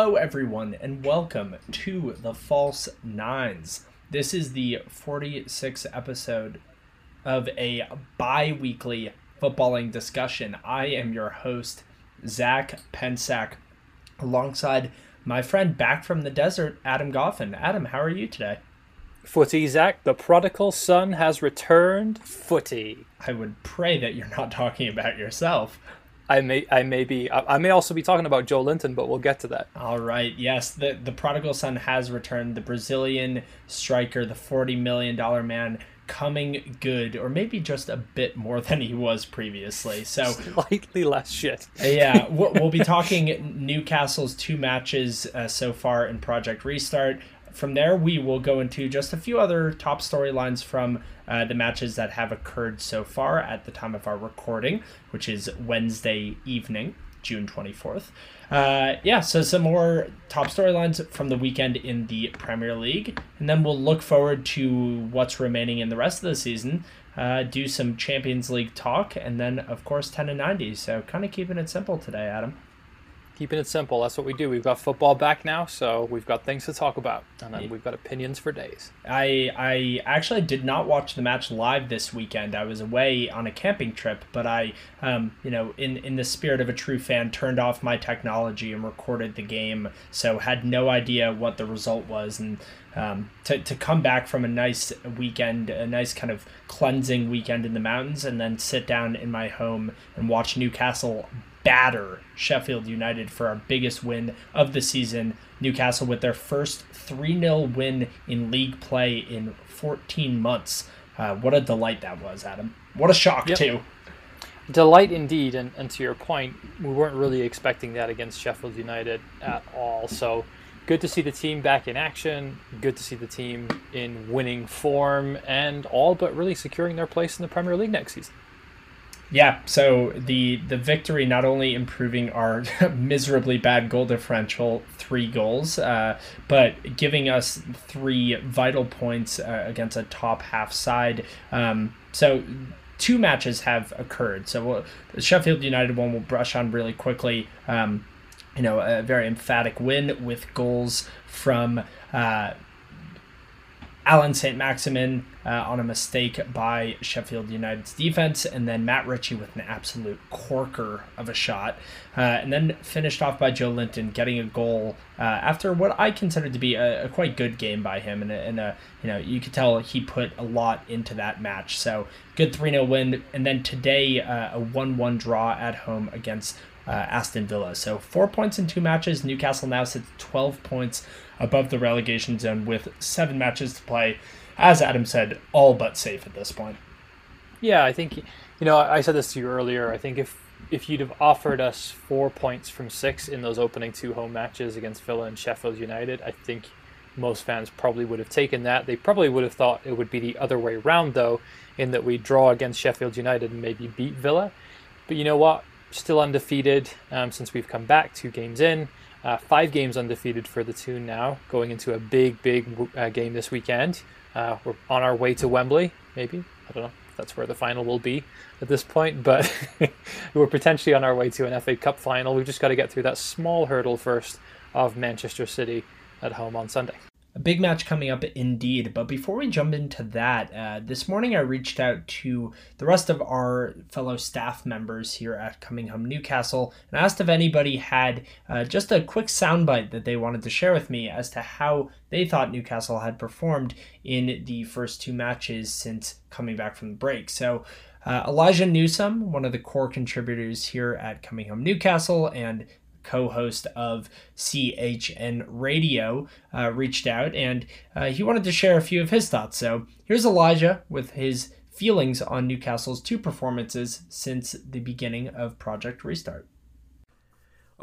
Hello, everyone, and welcome to the False Nines. This is the 46th episode of a bi weekly footballing discussion. I am your host, Zach Pensack, alongside my friend back from the desert, Adam Goffin. Adam, how are you today? Footy, Zach. The prodigal son has returned. Footy. I would pray that you're not talking about yourself. I may, I may be, I may also be talking about Joelinton, but we'll get to that. All right. Yes, the the prodigal son has returned. The Brazilian striker, the forty million dollar man, coming good, or maybe just a bit more than he was previously. So slightly less shit. yeah, we'll be talking Newcastle's two matches uh, so far in Project Restart. From there, we will go into just a few other top storylines from uh, the matches that have occurred so far at the time of our recording, which is Wednesday evening, June 24th. Uh, yeah, so some more top storylines from the weekend in the Premier League, and then we'll look forward to what's remaining in the rest of the season. Uh, do some Champions League talk, and then of course 10 and 90. So kind of keeping it simple today, Adam keeping it simple. That's what we do. We've got football back now, so we've got things to talk about, and then we've got opinions for days. I I actually did not watch the match live this weekend. I was away on a camping trip, but I, um, you know, in in the spirit of a true fan, turned off my technology and recorded the game, so had no idea what the result was, and. Um, to, to come back from a nice weekend, a nice kind of cleansing weekend in the mountains, and then sit down in my home and watch Newcastle batter Sheffield United for our biggest win of the season. Newcastle with their first 3 0 win in league play in 14 months. Uh, what a delight that was, Adam. What a shock, yep. too. Delight indeed. And, and to your point, we weren't really expecting that against Sheffield United at all. So good to see the team back in action. Good to see the team in winning form and all but really securing their place in the Premier League next season. Yeah, so the the victory not only improving our miserably bad goal differential, three goals, uh, but giving us three vital points uh, against a top half side. Um, so two matches have occurred. So we'll, the Sheffield United one will brush on really quickly. Um, you know, a very emphatic win with goals from. Uh, Allan St. Maximin uh, on a mistake by Sheffield United's defense, and then Matt Ritchie with an absolute corker of a shot, uh, and then finished off by Joelinton getting a goal uh, after what I considered to be a, a quite good game by him, and, and a, you know you could tell he put a lot into that match. So good three 0 win, and then today uh, a one one draw at home against uh, Aston Villa. So four points in two matches. Newcastle now sits 12 points above the relegation zone with seven matches to play. As Adam said, all but safe at this point. Yeah, I think you know I said this to you earlier. I think if if you'd have offered us four points from six in those opening two home matches against Villa and Sheffield United, I think most fans probably would have taken that. They probably would have thought it would be the other way around, though, in that we draw against Sheffield United and maybe beat Villa. But you know what? Still undefeated um, since we've come back two games in. Uh, five games undefeated for the two now, going into a big, big uh, game this weekend. Uh, we're on our way to Wembley, maybe. I don't know if that's where the final will be at this point, but we're potentially on our way to an FA Cup final. We've just got to get through that small hurdle first of Manchester City at home on Sunday. A big match coming up indeed. But before we jump into that, uh, this morning I reached out to the rest of our fellow staff members here at Coming Home Newcastle and asked if anybody had uh, just a quick soundbite that they wanted to share with me as to how they thought Newcastle had performed in the first two matches since coming back from the break. So uh, Elijah Newsom, one of the core contributors here at Coming Home Newcastle, and co host of CHN Radio, uh, reached out and uh, he wanted to share a few of his thoughts. So here's Elijah with his feelings on Newcastle's two performances since the beginning of Project Restart.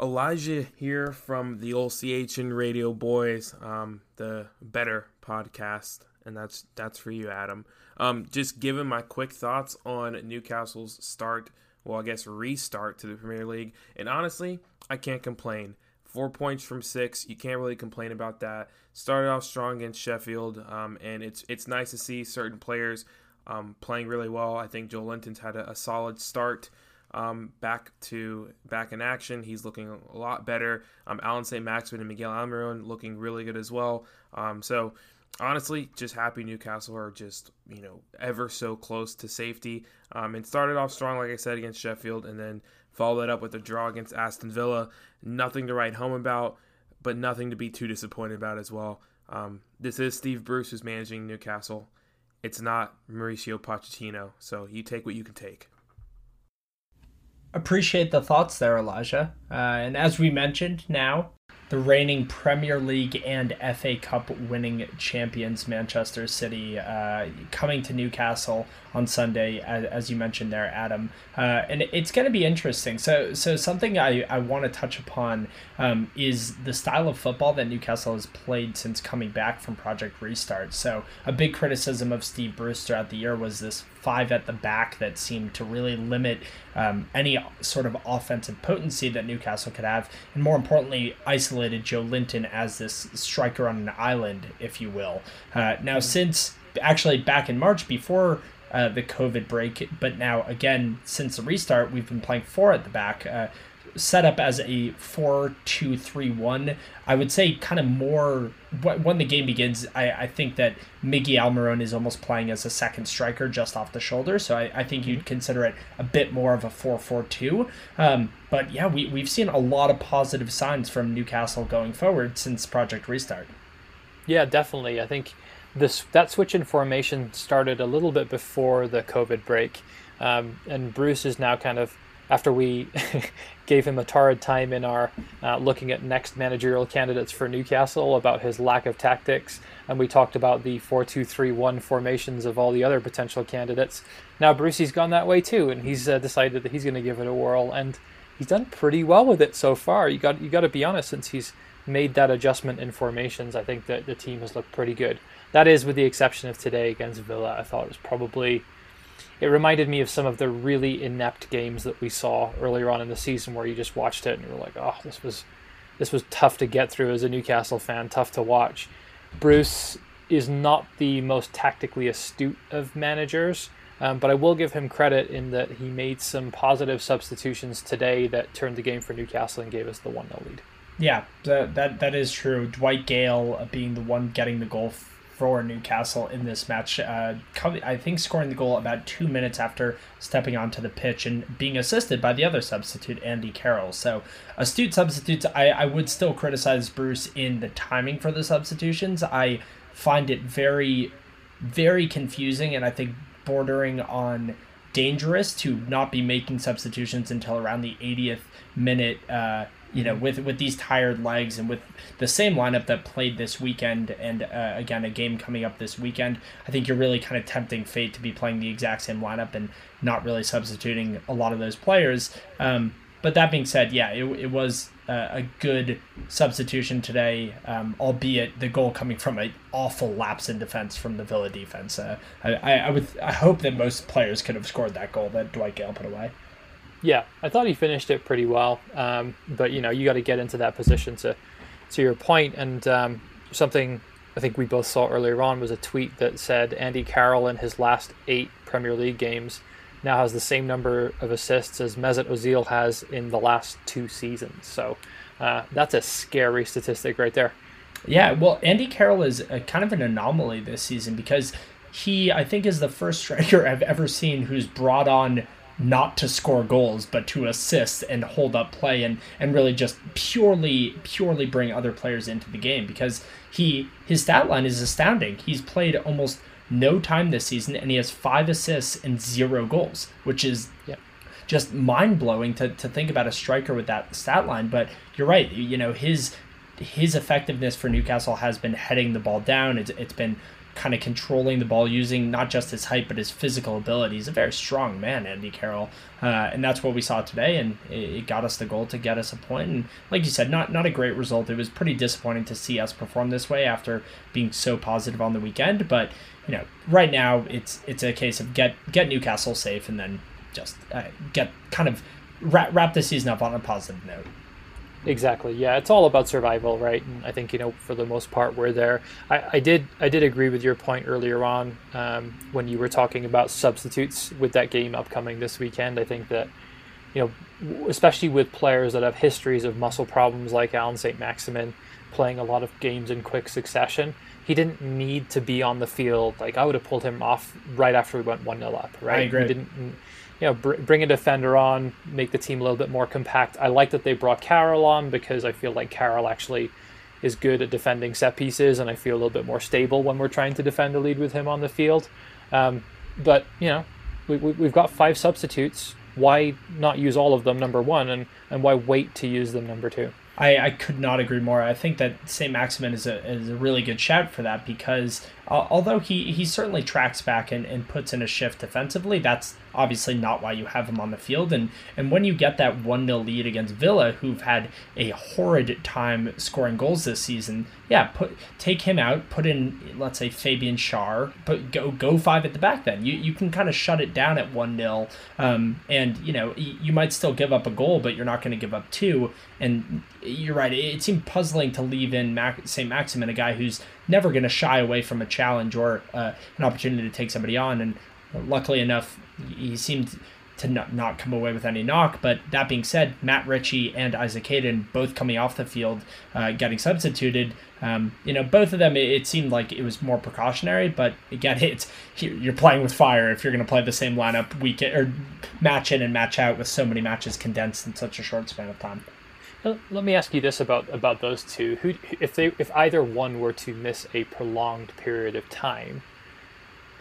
Elijah here from the old CHN Radio Boys, um, the better podcast, and that's that's for you, Adam. Um, just giving my quick thoughts on Newcastle's start well, I guess restart to the Premier League. And honestly, I can't complain. Four points from six, you can't really complain about that. Started off strong against Sheffield, um, and it's it's nice to see certain players um, playing really well. I think Joelinton's had a, a solid start. um, back to back in action. He's looking a lot better. Um, Allan St. Maximin and Miguel Almiron looking really good as well. Um, so honestly, just happy Newcastle are just you know ever so close to safety. Um, and started off strong, like I said, against Sheffield, and then followed up with a draw against Aston Villa. Nothing to write home about, but nothing to be too disappointed about as well. Um, this is Steve Bruce who's managing Newcastle. It's not Mauricio Pochettino, so you take what you can take. Appreciate the thoughts there, Elijah. Uh, and as we mentioned, now the reigning Premier League and FA Cup winning champions, Manchester City, uh, coming to Newcastle on Sunday, as, as you mentioned there, Adam. Uh, and it's going to be interesting. So, so something I, I want to touch upon um, is the style of football that Newcastle has played since coming back from Project Restart. So, a big criticism of Steve Bruce throughout the year was this five at the back that seemed to really limit um, any sort of offensive potency that Newcastle could have, and more importantly, isolated Joelinton as this striker on an island, if you will. Uh, now, since actually back in March, before uh, the COVID break, but now again since the restart, we've been playing four at the back. Uh, set up as a 4-2-3-1 i would say kind of more when the game begins i, I think that miggy almiron is almost playing as a second striker just off the shoulder so i, I think you'd consider it a bit more of a 4-4-2 um, but yeah we, we've seen a lot of positive signs from newcastle going forward since project restart. Yeah definitely. I think this that switch in formation started a little bit before the covid break. Um, and bruce is now kind of after we gave him a torrid time in our uh, looking at next managerial candidates for Newcastle about his lack of tactics, and we talked about the 4-2-3-1 formations of all the other potential candidates. Now Brucey's gone that way too, and he's uh, decided that he's going to give it a whirl, and he's done pretty well with it so far. You got you got to be honest, since he's made that adjustment in formations, I think that the team has looked pretty good. That is, with the exception of today against Villa, I thought it was probably it reminded me of some of the really inept games that we saw earlier on in the season where you just watched it and you were like, oh, this was this was tough to get through as a Newcastle fan, tough to watch. Bruce is not the most tactically astute of managers, um, but I will give him credit in that he made some positive substitutions today that turned the game for Newcastle and gave us the 1 0 lead. Yeah, that, that, that is true. Dwight Gayle being the one getting the goal for Newcastle in this match. Uh, I think scoring the goal about two minutes after stepping onto the pitch and being assisted by the other substitute, Andy Carroll. So, astute substitutes. I, I would still criticize Bruce in the timing for the substitutions. I find it very, very confusing and I think bordering on dangerous to not be making substitutions until around the 80th minute. Uh, you know, with with these tired legs and with the same lineup that played this weekend, and uh, again a game coming up this weekend, I think you're really kind of tempting fate to be playing the exact same lineup and not really substituting a lot of those players. Um, but that being said, yeah, it, it was uh, a good substitution today, um, albeit the goal coming from an awful lapse in defense from the Villa defense. Uh, I, I, would I hope that most players could have scored that goal that Dwight Gayle put away. Yeah, I thought he finished it pretty well. Um, but you know, you got to get into that position to to your point. And um, something I think we both saw earlier on was a tweet that said Andy Carroll in his last eight Premier League games now has the same number of assists as Mesut Ozil has in the last two seasons. So uh, that's a scary statistic right there. Yeah, well, Andy Carroll is a, kind of an anomaly this season because he, I think, is the first striker I've ever seen who's brought on not to score goals but to assist and hold up play and and really just purely purely bring other players into the game because he his stat line is astounding. He's played almost no time this season and he has five assists and zero goals, which is yep. just mind blowing to, to think about a striker with that stat line. But you're right, you know, his his effectiveness for Newcastle has been heading the ball down. It's, it's been kind of controlling the ball using not just his height but his physical ability. He's a very strong man, Andy Carroll, uh, and that's what we saw today. And it, got us the goal to get us a point. And like you said, not not a great result. It was pretty disappointing to see us perform this way after being so positive on the weekend. But you know, right now it's it's a case of get get Newcastle safe and then just uh, get kind of wrap, wrap the season up on a positive note. Exactly. Yeah, it's all about survival, right? And I think you know for the most part we're there. I, I did I did agree with your point earlier on um, when you were talking about substitutes with that game upcoming this weekend. I think that you know, especially with players that have histories of muscle problems like Allan St. Maximin playing a lot of games in quick succession, he didn't need to be on the field. Like I would have pulled him off right after we went one 0 up. Right, I agree. He didn't, you know, br- bring a defender on, make the team a little bit more compact. I like that they brought Carroll on because I feel like Carroll actually is good at defending set pieces, and I feel a little bit more stable when we're trying to defend the lead with him on the field. Um, but you know, we, we, we've got five substitutes. Why not use all of them? Number one, and and why wait to use them? Number two. I, I could not agree more. I think that St. Maximin is a, is a really good shout for that because uh, although he, he certainly tracks back and, and puts in a shift defensively, that's obviously not why you have him on the field. And, and when you get that 1 0 lead against Villa, who've had a horrid time scoring goals this season, yeah, put take him out, put in, let's say, Fabian Schär, but go go five at the back then. You, you can kind of shut it down at 1 0. Um, and, you know, you might still give up a goal, but you're not going to give up two. And you're right, it, seemed puzzling to leave in Mac, St. Maximin, a guy who's never going to shy away from a challenge or uh, an opportunity to take somebody on. And luckily enough, he seemed to not, not come away with any knock. But that being said, Matt Ritchie and Isaac Hayden both coming off the field, uh, getting substituted. Um, you know, both of them, it, it, seemed like it was more precautionary. But again, it's you're playing with fire if you're going to play the same lineup week or match in and match out with so many matches condensed in such a short span of time. Let me ask you this about about those two: Who, if they, if either one were to miss a prolonged period of time,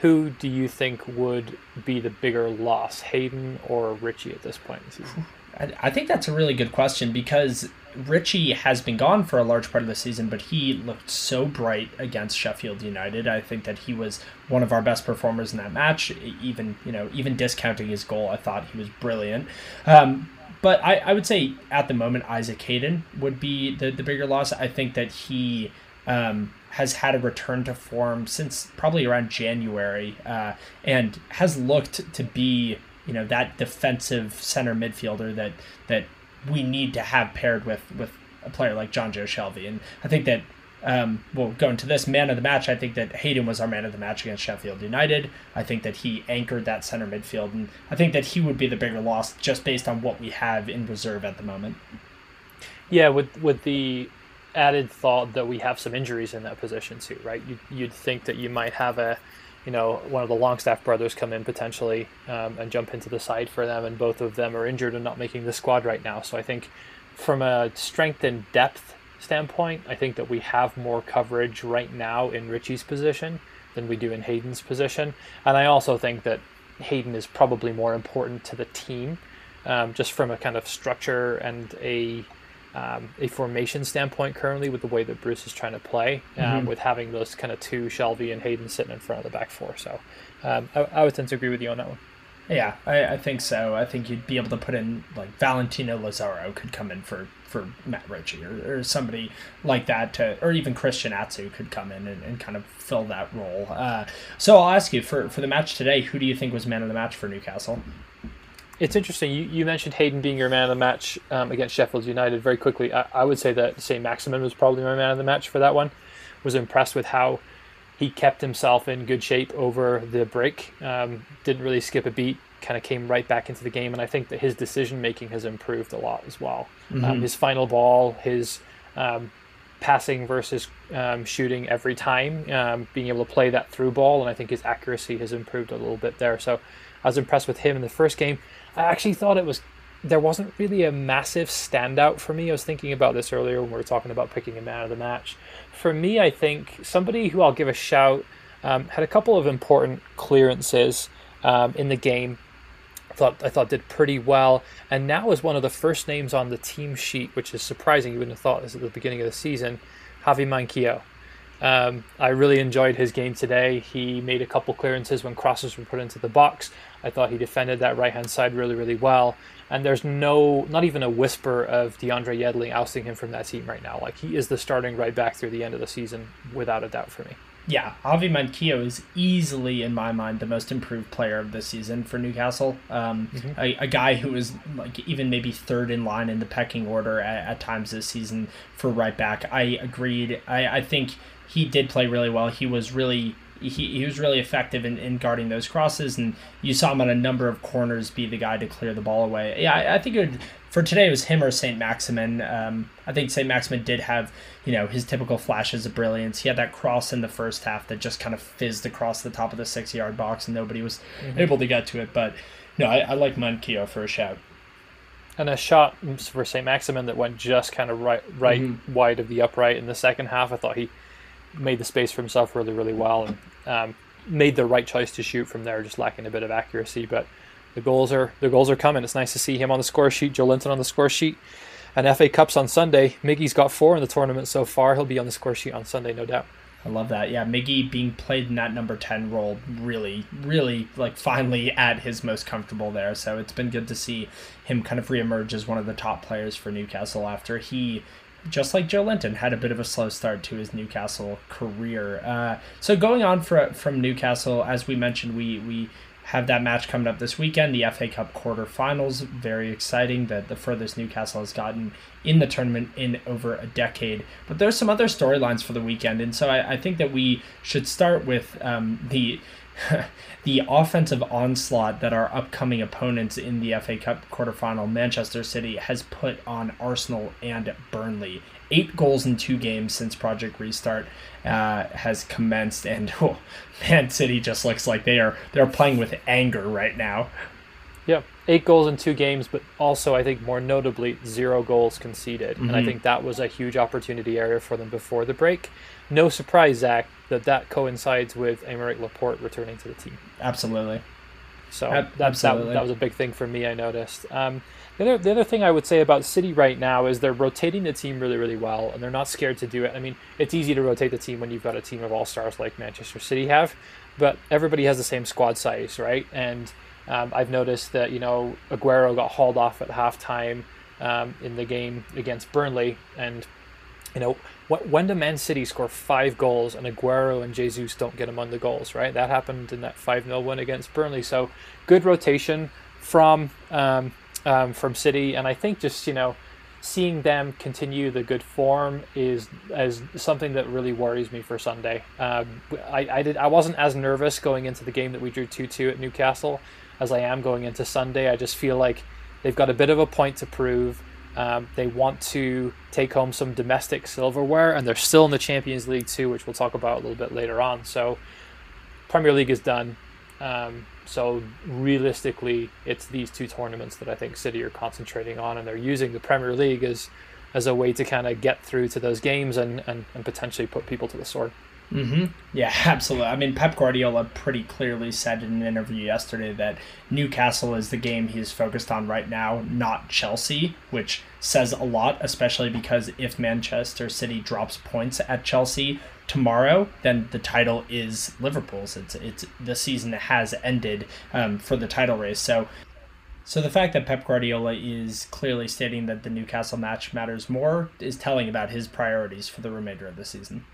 who do you think would be the bigger loss, Hayden or Ritchie, at this point in the season? I think that's a really good question because Ritchie has been gone for a large part of the season, but he looked so bright against Sheffield United. I think that he was one of our best performers in that match. Even you know, even discounting his goal, I thought he was brilliant. Um, but I, I would say at the moment Isaac Hayden would be the, the bigger loss. I think that he um, has had a return to form since probably around January uh, and has looked to be you know that defensive center midfielder that that we need to have paired with with a player like Jonjo Shelvey. And I think that um, we'll go into this man of the match. I think that Hayden was our man of the match against Sheffield United. I think that he anchored that center midfield, and I think that he would be the bigger loss just based on what we have in reserve at the moment. Yeah, with with the added thought that we have some injuries in that position too, right? You'd, you'd think that you might have a, you know, one of the Longstaff brothers come in potentially um, and jump into the side for them, and both of them are injured and not making the squad right now. So I think from a strength and depth standpoint, I think that we have more coverage right now in Ritchie's position than we do in Hayden's position. And I also think that Hayden is probably more important to the team, um, just from a kind of structure and a um, a formation standpoint currently with the way that Bruce is trying to play, um, mm-hmm. with having those kind of two Shelvey and Hayden sitting in front of the back four. So um, I, I, would tend to agree with you on that one. Yeah, I, I, think so. I think you'd be able to put in like Valentino Lazaro could come in for for Matt Ritchie or, or somebody like that to, or even Christian Atsu could come in and, and kind of fill that role. Uh, so I'll ask you for, for the match today, who do you think was man of the match for Newcastle? It's interesting. You, you mentioned Hayden being your man of the match um, against Sheffield United very quickly. I, I would say that St. Maximin was probably my man of the match for that one. Was impressed with how he kept himself in good shape over the break. Um, didn't really skip a beat kind of came right back into the game, and I think that his decision making has improved a lot as well. Mm-hmm. Um, his final ball, his um, passing versus um, shooting every time, um, being able to play that through ball, and I think his accuracy has improved a little bit there. So I was impressed with him in the first game. I actually thought it was there wasn't really a massive standout for me. I was thinking about this earlier when we were talking about picking a man of the match. For me, I think somebody who I'll give a shout um, had a couple of important clearances um, in the game thought I thought did pretty well, and now is one of the first names on the team sheet, which is surprising. You wouldn't have thought this at the beginning of the season. Javi Manquillo. Um, I really enjoyed his game today. He made a couple clearances when crosses were put into the box. I thought he defended that right hand side really, really well. And there's no, not even a whisper of DeAndre Yedlin ousting him from that team right now. Like he is the starting right back through the end of the season, without a doubt for me yeah, Javi Manquillo is easily, in my mind, the most improved player of the season for Newcastle. Um, mm-hmm. a, a, guy who is like even maybe third in line in the pecking order at, at times this season for right back. I agreed. I, I think he did play really well. He was really he, he was really effective in, in guarding those crosses, and you saw him on a number of corners be the guy to clear the ball away. Yeah, I, I think it would, for today it was him or St. Maximin. Um, I think St. Maximin did have you know his typical flashes of brilliance. He had that cross in the first half that just kind of fizzed across the top of the six yard box, and nobody was mm-hmm. able to get to it. But no, I, I like Manquillo for a shout. And a shot for St. Maximin that went just kind of right, right mm-hmm. wide of the upright in the second half. I thought he made the space for himself really, really well, and um, made the right choice to shoot from there, just lacking a bit of accuracy. But the goals are the goals are coming. It's nice to see him on the score sheet. Joelinton on the score sheet. And FA Cups on Sunday. Miggy's got four in the tournament so far. He'll be on the score sheet on Sunday, no doubt. I love that. Yeah, Miggy being played in that number 10 role really, really, like, finally at his most comfortable there. So it's been good to see him kind of reemerge as one of the top players for Newcastle after he just like Joelinton, had a bit of a slow start to his Newcastle career. Uh, so going on for, from Newcastle, as we mentioned, we we have that match coming up this weekend, the FA Cup quarterfinals. Very exciting that the furthest Newcastle has gotten in the tournament in over a decade. But there's some other storylines for the weekend, and so I, I think that we should start with um, the the offensive onslaught that our upcoming opponents in the FA Cup quarterfinal, Manchester City, has put on Arsenal and Burnley. Eight goals in two games since Project Restart uh, has commenced, and oh, Man City just looks like they are they're playing with anger right now. Yeah, eight goals in two games, but also I think more notably zero goals conceded, mm-hmm. and I mm-hmm. think that was a huge opportunity area for them before the break. No surprise, Zach, that that coincides with Aymeric Laporte returning to the team. Absolutely. So that, absolutely. That, that was a big thing for me. I noticed. Um, the other, the other thing I would say about City right now is they're rotating the team really, really well, and they're not scared to do it. I mean, it's easy to rotate the team when you've got a team of all stars like Manchester City have, but everybody has the same squad size, right? And um, I've noticed that you know Aguero got hauled off at halftime um, in the game against Burnley, and you know when do Man City score five goals and Aguero and Jesus don't get among the goals, right? That happened in that 5 0 win against Burnley. So good rotation from um, um, from City, and I think just you know seeing them continue the good form is as something that really worries me for Sunday. Um, I, I did I wasn't as nervous going into the game that we drew two two at Newcastle as I am going into Sunday. I just feel like they've got a bit of a point to prove. Um, they want to take home some domestic silverware, and they're still in the Champions League too, which we'll talk about a little bit later on. So, Premier League is done. Um, so realistically, it's these two tournaments that I think City are concentrating on, and they're using the Premier League as as a way to kind of get through to those games and, and, and potentially put people to the sword. Mm-hmm. Yeah, absolutely. I mean, Pep Guardiola pretty clearly said in an interview yesterday that Newcastle is the game he's focused on right now, not Chelsea, which says a lot, especially because if Manchester City drops points at Chelsea tomorrow, then the title is Liverpool's. It's it's the season has ended um, for the title race. So so the fact that Pep Guardiola is clearly stating that the Newcastle match matters more is telling about his priorities for the remainder of the season.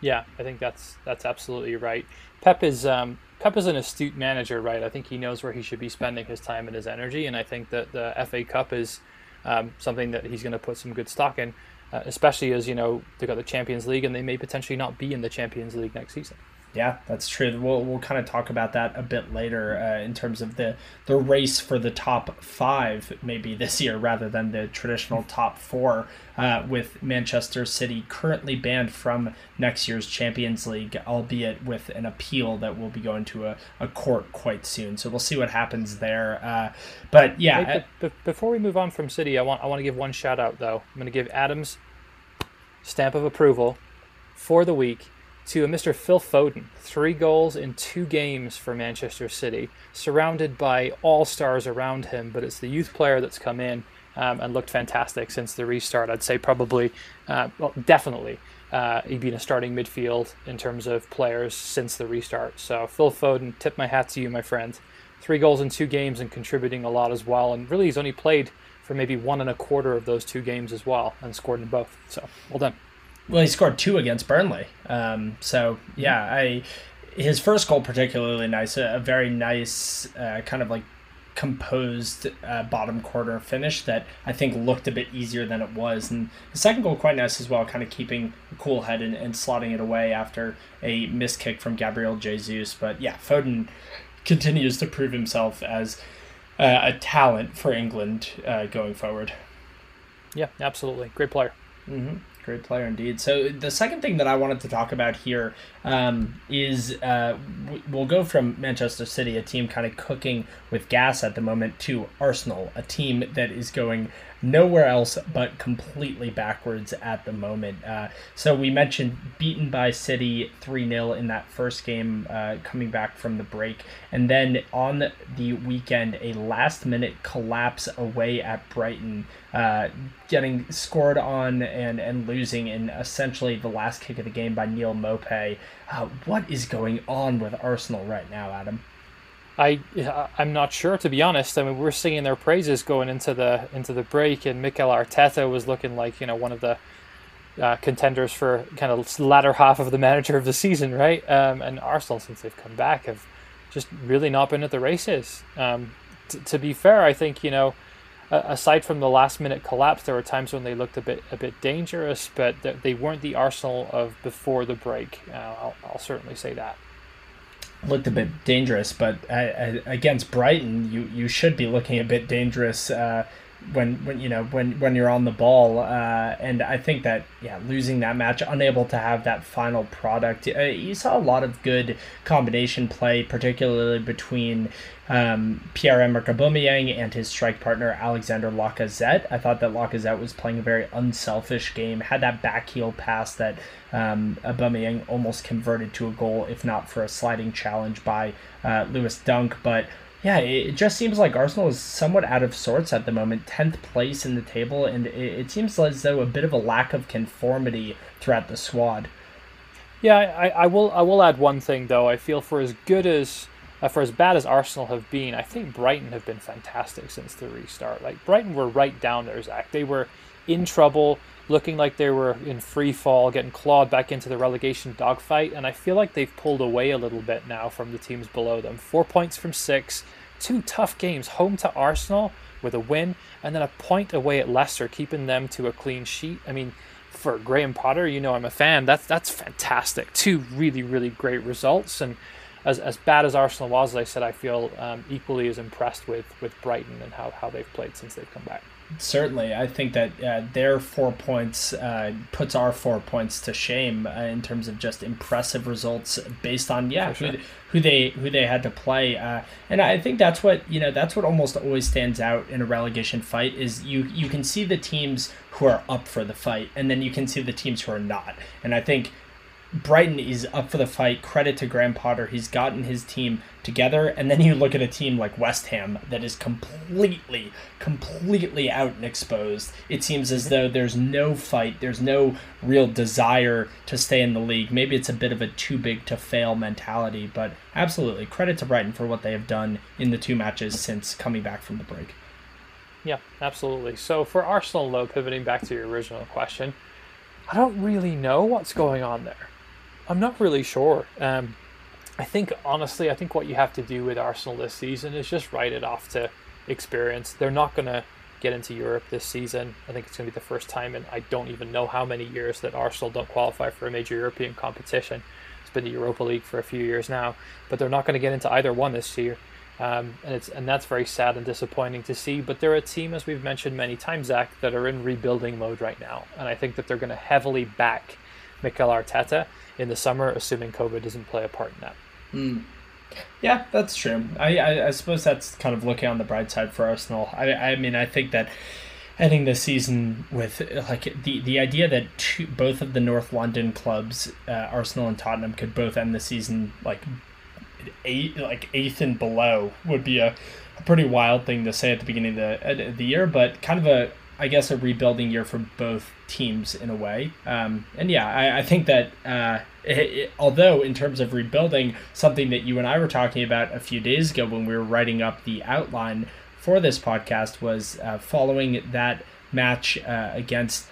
Yeah, I think that's that's absolutely right. Pep is um, Pep is an astute manager, right? I think he knows where he should be spending his time and his energy, and I think that the FA Cup is um, something that he's going to put some good stock in, uh, especially as you know they've got the Champions League and they may potentially not be in the Champions League next season. Yeah, that's true. We'll we'll kind of talk about that a bit later uh, in terms of the the race for the top five maybe this year rather than the traditional top four. Uh, with Manchester City currently banned from next year's Champions League, albeit with an appeal that will be going to a, a court quite soon. So we'll see what happens there. Uh, but yeah, hey, b- before we move on from City, I want I want to give one shout out though. I'm going to give Adams stamp of approval for the week to a Mr. Phil Foden. Three goals in two games for Manchester City, surrounded by all stars around him, but it's the youth player that's come in um, and looked fantastic since the restart. I'd say probably, uh, well, definitely. Uh, he'd been a starting midfield in terms of players since the restart. So, Phil Foden, tip my hat to you, my friend. Three goals in two games and contributing a lot as well. And really, he's only played for maybe one and a quarter of those two games as well and scored in both. So, well done. Well, he scored two against Burnley. Um, so yeah, I his first goal particularly nice. A, a very nice uh, kind of like composed uh, bottom quarter finish that I think looked a bit easier than it was. And the second goal quite nice as well, kind of keeping a cool head and, and slotting it away after a missed kick from Gabriel Jesus. But yeah, Foden continues to prove himself as uh, a talent for England uh, going forward. Yeah, absolutely. Great player. Mm-hmm. Great player indeed. So the second thing that I wanted to talk about here um, is uh, we'll go from Manchester City, a team kind of cooking with gas at the moment, to Arsenal, a team that is going nowhere else but completely backwards at the moment. Uh, so we mentioned beaten by City 3 0 in that first game uh, coming back from the break. And then on the weekend, a last minute collapse away at Brighton, uh, getting scored on and, and losing in essentially the last kick of the game by Neal Maupay. Uh, what is going on with Arsenal right now, Adam? I I'm not sure to be honest. I mean, we're singing their praises going into the into the break, and Mikel Arteta was looking like you know one of the uh, contenders for kind of latter half of the manager of the season, right? Um, and Arsenal, since they've come back, have just really not been at the races. Um, t- to be fair, I think you know, aside from the last minute collapse, there were times when they looked a bit a bit dangerous, but they weren't the Arsenal of before the break. Uh, I'll, I'll certainly say that looked a bit dangerous, but against Brighton, you, you should be looking a bit dangerous uh, when when you know when when you're on the ball. Uh, and I think that yeah, losing that match, unable to have that final product, uh, you saw a lot of good combination play, particularly between um, Pierre-Emerick Aubameyang and his strike partner Alexander Lacazette. I thought that Lacazette was playing a very unselfish game. Had that back heel pass that um, Aubameyang almost converted to a goal, if not for a sliding challenge by uh, Lewis Dunk. But yeah, it just seems like Arsenal is somewhat out of sorts at the moment. Tenth place in the table, and it, seems as though a bit of a lack of conformity throughout the squad. Yeah, I, I will. I will add one thing though. I feel for as good as uh, for as bad as Arsenal have been, I think Brighton have been fantastic since the restart. Like Brighton were right down there, Zach. They were in trouble, looking like they were in free fall, getting clawed back into the relegation dogfight, and I feel like they've pulled away a little bit now from the teams below them. Four points from six, two tough games, home to Arsenal with a win, and then a point away at Leicester, keeping them to a clean sheet. I mean, for Graham Potter, you know I'm a fan. That's that's fantastic. Two really really great results, and as, as bad as Arsenal was, as I said, I feel um, equally as impressed with, with Brighton and how, how they've played since they've come back. Certainly, I think that uh, their four points uh, puts our four points to shame uh, in terms of just impressive results based on yeah sure. who, who, they who they had to play, uh, and I think that's what you know that's what almost always stands out in a relegation fight is you you can see the teams who are up for the fight, and then you can see the teams who are not, and I think Brighton is up for the fight. Credit to Graham Potter. He's gotten his team together. And then you look at a team like West Ham that is completely, completely out and exposed. It seems as though there's no fight, there's no real desire to stay in the league. Maybe it's a bit of a too big to fail mentality, but absolutely credit to Brighton for what they have done in the two matches since coming back from the break. Yeah, absolutely. So for Arsenal, though, pivoting back to your original question, I don't really know what's going on there. I'm not really sure. Um, I think honestly, I think what you have to do with Arsenal this season is just write it off to experience. They're not going to get into Europe this season. I think it's going to be the first time in I don't even know how many years that Arsenal don't qualify for a major European competition. It's been the Europa League for a few years now, but they're not going to get into either one this year. Um, and it's and that's very sad and disappointing to see. But they're a team, as we've mentioned many times, Zach, that are in rebuilding mode right now, and I think that they're going to heavily back Mikel Arteta in the summer, assuming COVID doesn't play a part in that. Mm. Yeah, that's true. I, I, I suppose that's kind of looking on the bright side for Arsenal. I I mean I think that ending the season with like the the idea that two, both of the North London clubs, uh, Arsenal and Tottenham, could both end the season like eight like eighth and below would be a, a pretty wild thing to say at the beginning of the of the year, but kind of a I guess a rebuilding year for both teams in a way. Um, and yeah, I, I think that uh, it, it, although in terms of rebuilding, something that you and I were talking about a few days ago when we were writing up the outline for this podcast was uh, following that match uh, against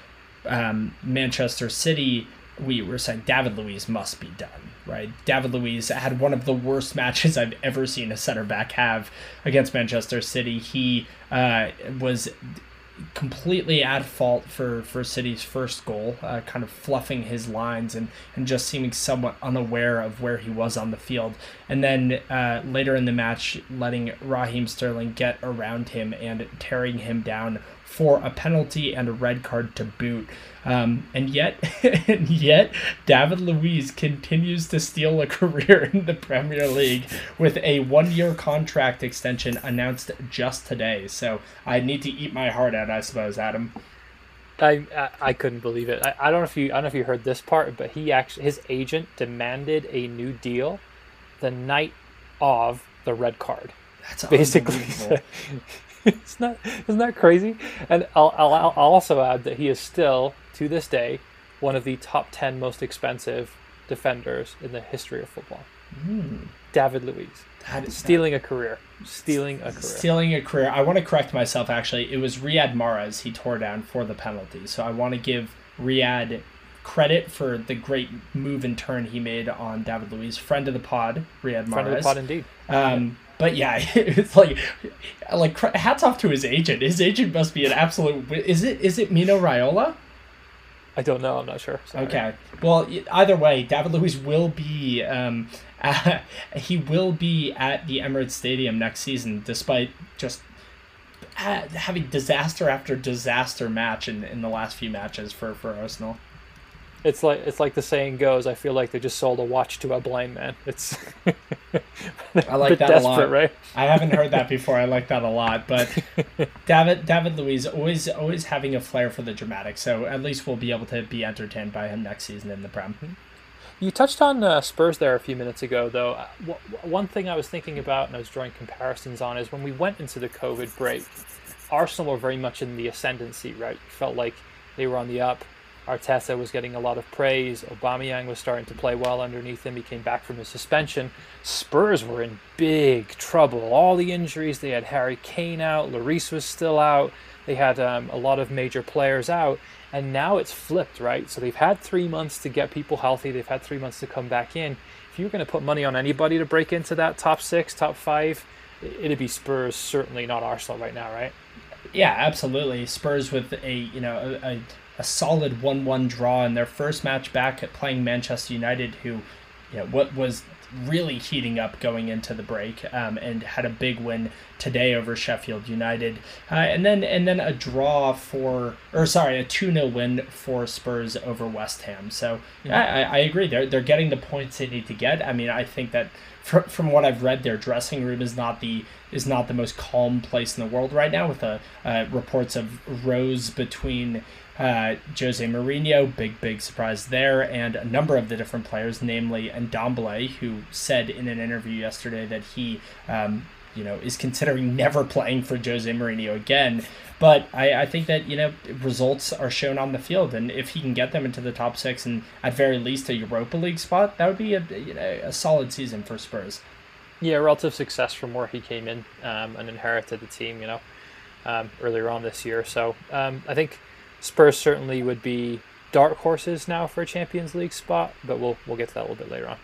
um, Manchester City. We were saying David Luiz must be done right? David Luiz had one of the worst matches I've ever seen a center back have against Manchester City. He uh, was completely at fault for, for City's first goal, uh, kind of fluffing his lines and, and just seeming somewhat unaware of where he was on the field. And then uh, later in the match, letting Raheem Sterling get around him and tearing him down for a penalty and a red card to boot. Um, and yet, and yet, David Luiz continues to steal a career in the Premier League with a one-year contract extension announced just today. So I need to eat my heart out, I suppose, Adam. I, I, I couldn't believe it. I, I don't know if you I don't know if you heard this part, but he actually his agent demanded a new deal the night of the red card. That's basically isn't that isn't that crazy? And I'll, I'll, I'll also add that he is still to this day one of the top ten most expensive defenders in the history of football. Mm. David Luiz. That stealing a career. Stealing a career. Stealing a career. I want to correct myself. Actually, it was Riyad Mahrez he tore down for the penalty. So I want to give Riyad credit for the great move and turn he made on David Luiz, friend of the pod, Riyad Mahrez. Friend of the pod, indeed. Um, but yeah, it's like, like hats off to his agent. His agent must be an absolute. Is it is it Mino Raiola? I don't know. I'm not sure. Sorry. Okay. Well, either way, David Luiz will be. Um, uh, he will be at the Emirates Stadium next season, despite just having disaster after disaster match in, in the last few matches for, for Arsenal. It's like it's like the saying goes. I feel like they just sold a watch to a blind man. It's I like that a lot. Right? I haven't heard that before. I like that a lot. But David David Luiz always always having a flair for the dramatic. So at least we'll be able to be entertained by him next season in the Prem. Mm-hmm. You touched on uh, Spurs there a few minutes ago, though. Uh, one thing I was thinking about and I was drawing comparisons on is when we went into the COVID break, Arsenal were very much in the ascendancy, right? Felt like they were on the up Arteta was getting a lot of praise. Aubameyang was starting to play well underneath him. He came back from his suspension. Spurs were in big trouble. All the injuries. They had Harry Kane out. Lloris was still out. They had um, a lot of major players out. And now it's flipped, right? So they've had three months to get people healthy. They've had three months to come back in. If you're going to put money on anybody to break into that top six, top five, it'd be Spurs, certainly not Arsenal right now, right? Yeah, absolutely. Spurs with a you know a, a a solid 1-1 draw in their first match back at playing Manchester United, who, you know, what was really heating up going into the break, um, and had a big win today over Sheffield United, uh, and then and then a draw for, or sorry, a two 0 win for Spurs over West Ham. So yeah. I, I agree, they're they're getting the points they need to get. I mean, I think that from, from what I've read, their dressing room is not the is not the most calm place in the world right now, with a uh, reports of rows between uh, Jose Mourinho, big, big surprise there, and a number of the different players, namely Ndombele, who said in an interview yesterday that he, um, you know, is considering never playing for Jose Mourinho again. But I, I think that, you know, results are shown on the field, and if he can get them into the top six and at very least a Europa League spot, that would be a, you know, a solid season for Spurs. Yeah, relative success from where he came in um, and inherited the team, you know, um, earlier on this year. So um, I think Spurs certainly would be dark horses now for a Champions League spot, but we'll we'll get to that a little bit later on.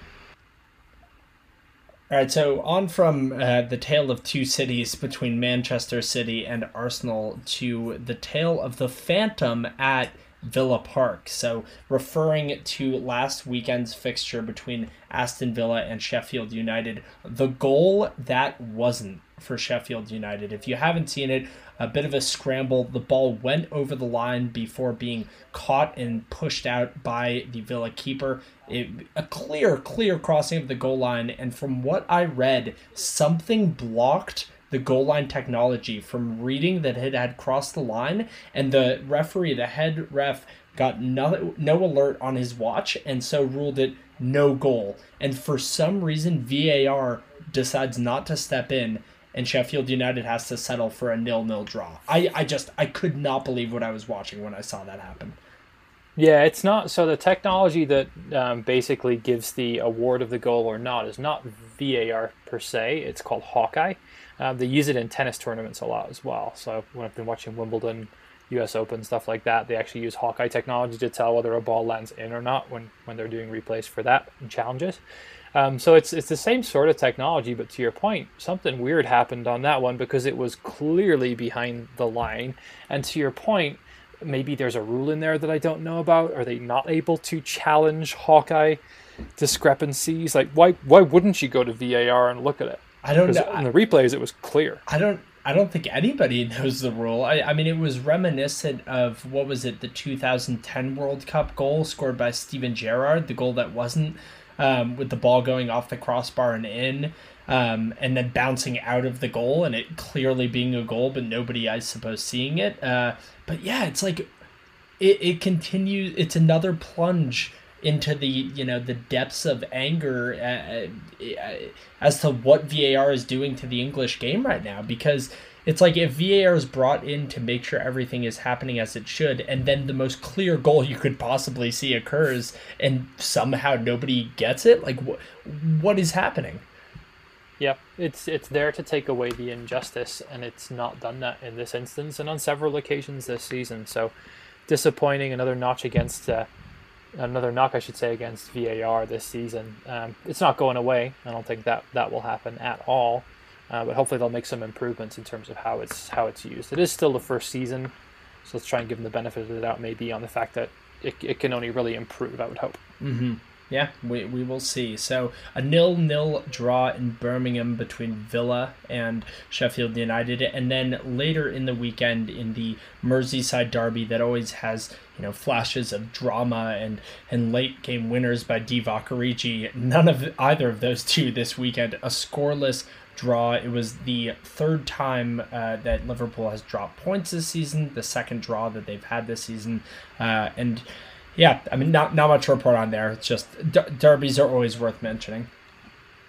All right, so on from uh, the tale of two cities between Manchester City and Arsenal to the tale of the Phantom at Villa Park. So, referring to last weekend's fixture between Aston Villa and Sheffield United, the goal that wasn't for Sheffield United. If you haven't seen it, a bit of a scramble. The ball went over the line before being caught and pushed out by the Villa keeper. It, a clear, clear crossing of the goal line. And from what I read, something blocked the goal line technology from reading that it had crossed the line. And the referee, the head ref, got no, no alert on his watch and so ruled it no goal. And for some reason, VAR decides not to step in and Sheffield United has to settle for a nil-nil draw. I, I just I could not believe what I was watching when I saw that happen. Yeah, it's not so the technology that um, basically gives the award of the goal or not is not VAR per se. It's called Hawkeye. Um, they use it in tennis tournaments a lot as well. So when I've been watching Wimbledon, U.S. Open stuff like that. They actually use Hawkeye technology to tell whether a ball lands in or not when when they're doing replays for that and challenges. Um, so it's it's the same sort of technology, but to your point, something weird happened on that one because it was clearly behind the line. And to your point, maybe there's a rule in there that I don't know about. Are they not able to challenge Hawkeye discrepancies? Like why why wouldn't you go to VAR and look at it? I don't know. In the replays, it was clear. I don't. I don't think anybody knows the rule. I, I mean, it was reminiscent of what was it, the 2010 World Cup goal scored by Steven Gerrard, the goal that wasn't um, with the ball going off the crossbar and in, um, and then bouncing out of the goal, and it clearly being a goal, but nobody, I suppose, seeing it. Uh, but yeah, it's like it, it continues. It's another plunge into the you know the depths of anger uh, uh, as to what VAR is doing to the English game right now because it's like if VAR is brought in to make sure everything is happening as it should, and then the most clear goal you could possibly see occurs, and somehow nobody gets it. Like, what what is happening? Yeah, it's it's there to take away the injustice, and it's not done that in this instance, and on several occasions this season. So, disappointing. Another notch against. Uh, another knock, I should say, against VAR this season. Um, it's not going away. I don't think that that will happen at all. Uh, but hopefully they'll make some improvements in terms of how it's how it's used. It is still the first season, so let's try and give them the benefit of the doubt, maybe on the fact that it, it can only really improve. I would hope. Mm-hmm. Yeah, we, we will see. So a nil nil draw in Birmingham between Villa and Sheffield United, and then later in the weekend in the Merseyside derby that always has you know flashes of drama and and late game winners by Divock Origi. None of either of those two this weekend. A scoreless draw. It was the third time uh, that Liverpool has dropped points this season, the second draw that they've had this season. Uh, and yeah, I mean, not, not much to report on there. It's just d- derbies are always worth mentioning.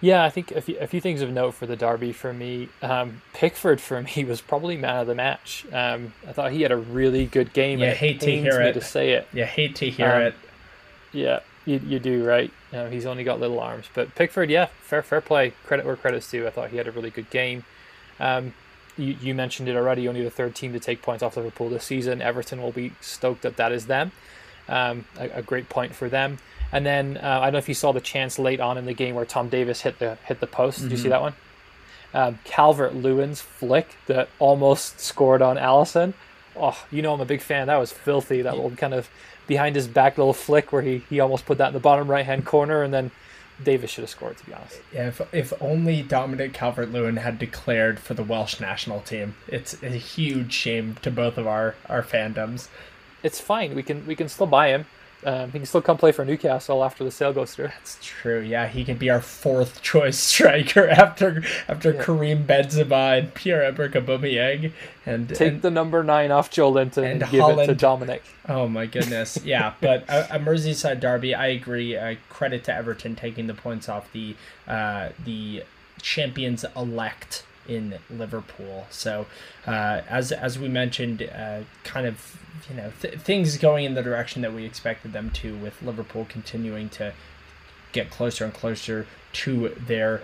Yeah, I think a few, a few things of note for the derby for me. Um, Pickford for me was probably man of the match. Um, I thought he had a really good game. Yeah, hate to hear it. To say it. Yeah, hate to hear um, it. Yeah, you, you do right. You he's only got little arms, but Pickford, yeah, fair fair play. Credit where credit's due. I thought he had a really good game. Um, you, you mentioned it already. Only the third team to take points off Liverpool this season. Everton will be stoked that that is them. Um, a, a, great point for them. And then uh, I don't know if you saw the chance late on in the game where Tom Davies hit the hit the post. Did mm-hmm. you see mm-hmm. that one? Um, Calvert Lewin's flick that almost scored on Alisson. Oh, you know I'm a big fan. That was filthy. That little kind of behind his back little flick where he, he almost put that in the bottom right hand corner and then Davies should have scored to be honest. Yeah, if, if only Dominic Calvert Lewin had declared for the Welsh national team. It's a huge shame to both of our, our fandoms. It's fine. We can we can still buy him. Um, he can still come play for Newcastle after the sale goes through. That's true. Yeah, he can be our fourth choice striker after after yeah. Karim Benzema and Pierre Emerick Aubameyang. And take and, the number nine off Joelinton and, and give Holland. it to Dominic. Oh my goodness. Yeah, but a, a, Merseyside derby. I agree. Uh, credit to Everton taking the points off the uh, the champions elect in Liverpool. So, uh, as as we mentioned, uh, kind of you know th- things going in the direction that we expected them to, with Liverpool continuing to get closer and closer to their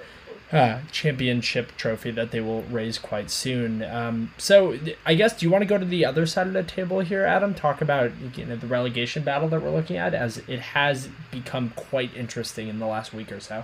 uh, championship trophy that they will raise quite soon. Um, so, I guess do you want to go to the other side of the table here, Adam? Talk about you know the relegation battle that we're looking at, as it has become quite interesting in the last week or so.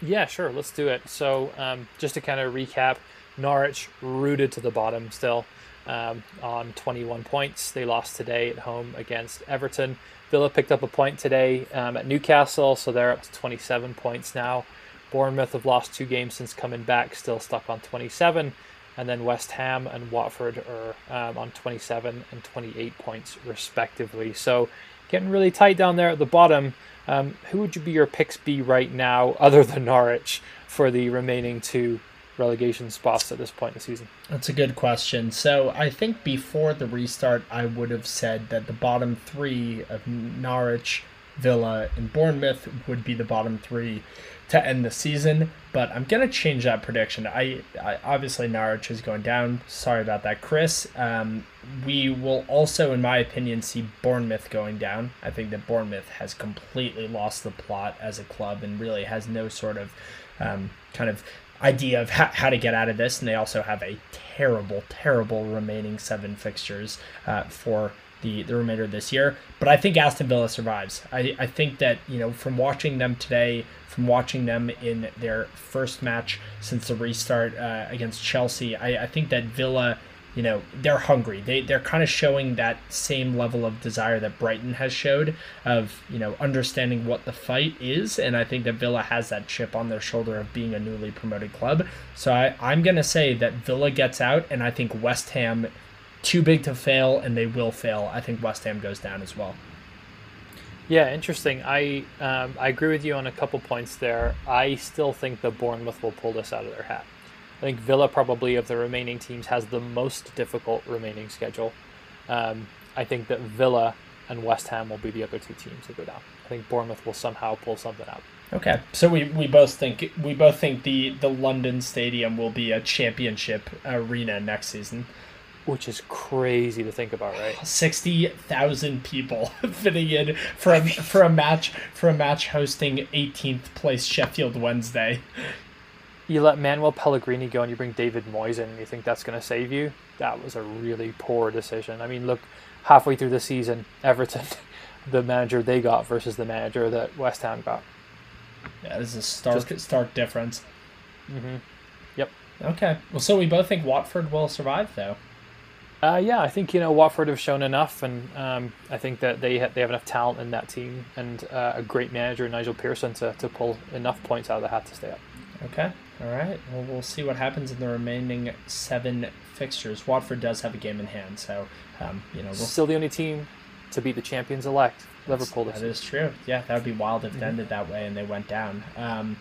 Yeah, sure. Let's do it. So, um, just to kind of recap, Norwich rooted to the bottom still um, on 21 points. They lost today at home against Everton. Villa picked up a point today um, at Newcastle, so they're up to 27 points now. Bournemouth have lost two games since coming back, still stuck on 27. And then West Ham and Watford are um, on 27 and 28 points, respectively. So, getting really tight down there at the bottom. Um, who would you be your picks be right now, other than Norwich, for the remaining two relegation spots at this point in the season? That's a good question. So I think before the restart, I would have said that the bottom three of Norwich, Villa, and Bournemouth would be the bottom three to end the season, but I'm gonna change that prediction. I, I obviously Norwich is going down. Sorry about that, Chris. Um, we will also, in my opinion, see Bournemouth going down. I think that Bournemouth has completely lost the plot as a club and really has no sort of um, kind of idea of how, how to get out of this, and they also have a terrible, terrible remaining seven fixtures uh, for the, the remainder of this year. But I think Aston Villa survives. I, I think that, you know, from watching them today, from watching them in their first match since the restart uh, against Chelsea, I, I think that Villa you know they're hungry they they're kind of showing that same level of desire that Brighton has showed of you know understanding what the fight is and I think that Villa has that chip on their shoulder of being a newly promoted club so I, I'm gonna say that Villa gets out and I think West Ham too big to fail and they will fail I think West Ham goes down as well yeah, interesting. I um, I agree with you on a couple points there. I still think that Bournemouth will pull this out of their hat. I think Villa probably of the remaining teams has the most difficult remaining schedule. Um, I think that Villa and West Ham will be the other two teams to go down. I think Bournemouth will somehow pull something out. Okay, so we, we both think we both think the the London Stadium will be a championship arena next season, which is crazy to think about, right? Sixty thousand people fitting in for a, for a match for a match hosting 18th place Sheffield Wednesday you let Manuel Pellegrini go and you bring David Moyes in and you think that's going to save you, that was a really poor decision. I mean, look, halfway through the season, Everton, the manager they got versus the manager that West Ham got. Yeah, there's a stark, Just, stark difference. Mm-hmm. Yep. Okay. Well, so we both think Watford will survive, though. Uh, yeah, I think you know Watford have shown enough, and um, I think that they ha- they have enough talent in that team and uh, a great manager, Nigel Pearson, to, to pull enough points out of the hat to stay up. Okay. All right. Well, we'll see what happens in the remaining seven fixtures. Watford does have a game in hand, so um, you know, we'll... still the only team to be the champions elect. Liverpool. That is true. Yeah, that would be wild if it mm-hmm. ended that way and they went down. Um,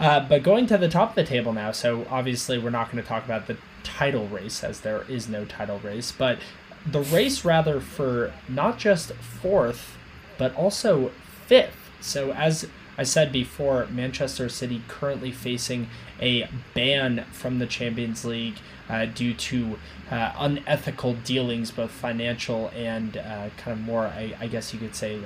uh, but going to the top of the table now, so obviously we're not going to talk about the title race as there is no title race, but the race rather for not just fourth, but also fifth. So as I said before, Manchester City currently facing a ban from the Champions League uh, due to uh, unethical dealings, both financial and uh, kind of more, I, I, guess you could say,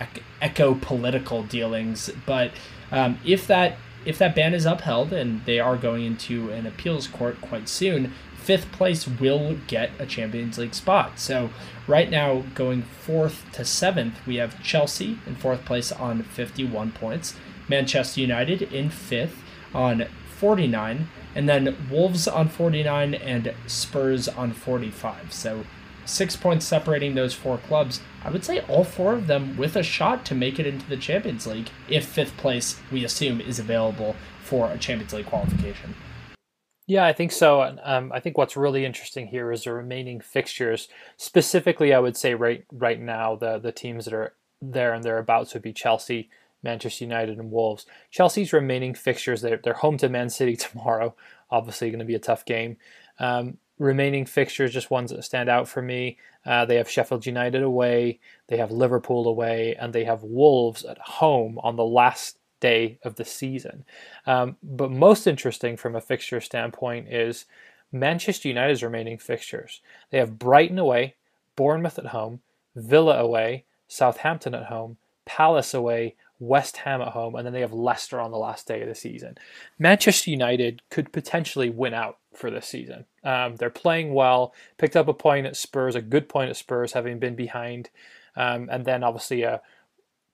like eco political dealings. But um, if that if that ban is upheld and they are going into an appeals court quite soon, fifth place will get a Champions League spot. So right now, going fourth to seventh, we have Chelsea in fourth place on 51 points, Manchester United in fifth on 49, and then Wolves on 49 and Spurs on 45. So six points separating those four clubs. I would say all four of them with a shot to make it into the Champions League if fifth place, we assume, is available for a Champions League qualification. Yeah, I think so. Um, I think what's really interesting here is the remaining fixtures. Specifically, I would say right right now the the teams that are there and thereabouts would be Chelsea, Manchester United, and Wolves. Chelsea's remaining fixtures they're, they're home to Man City tomorrow. Obviously, going to be a tough game. Um, remaining fixtures, just ones that stand out for me. Uh, they have Sheffield United away, they have Liverpool away, and they have Wolves at home on the last day of the season. Um, but most interesting from a fixture standpoint is Manchester United's remaining fixtures. They have Brighton away, Bournemouth at home, Villa away, Southampton at home, Palace away, West Ham at home, and then they have Leicester on the last day of the season. Manchester United could potentially win out for this season. Um, they're playing well, picked up a point at Spurs, a good point at Spurs, having been behind, um, and then obviously a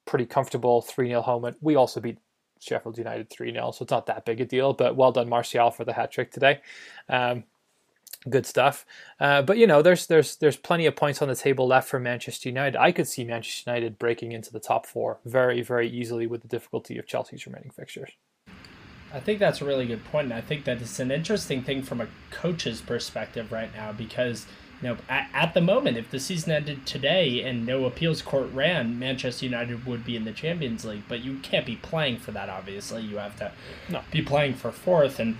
pretty comfortable 3 0 home. We also beat Sheffield United 3 0, so it's not that big a deal, but well done, Martial, for the hat trick today. Um, good stuff. Uh, but you know, there's there's there's plenty of points on the table left for Manchester United. I could see Manchester United breaking into the top four very very easily with the difficulty of Chelsea's remaining fixtures. I think that's a really good point, and I think that it's an interesting thing from a coach's perspective right now because you know, at, at, the moment, if the season ended today and no appeals court ran, Manchester United would be in the Champions League. But you can't be playing for that. Obviously, you have to no. be playing for fourth. And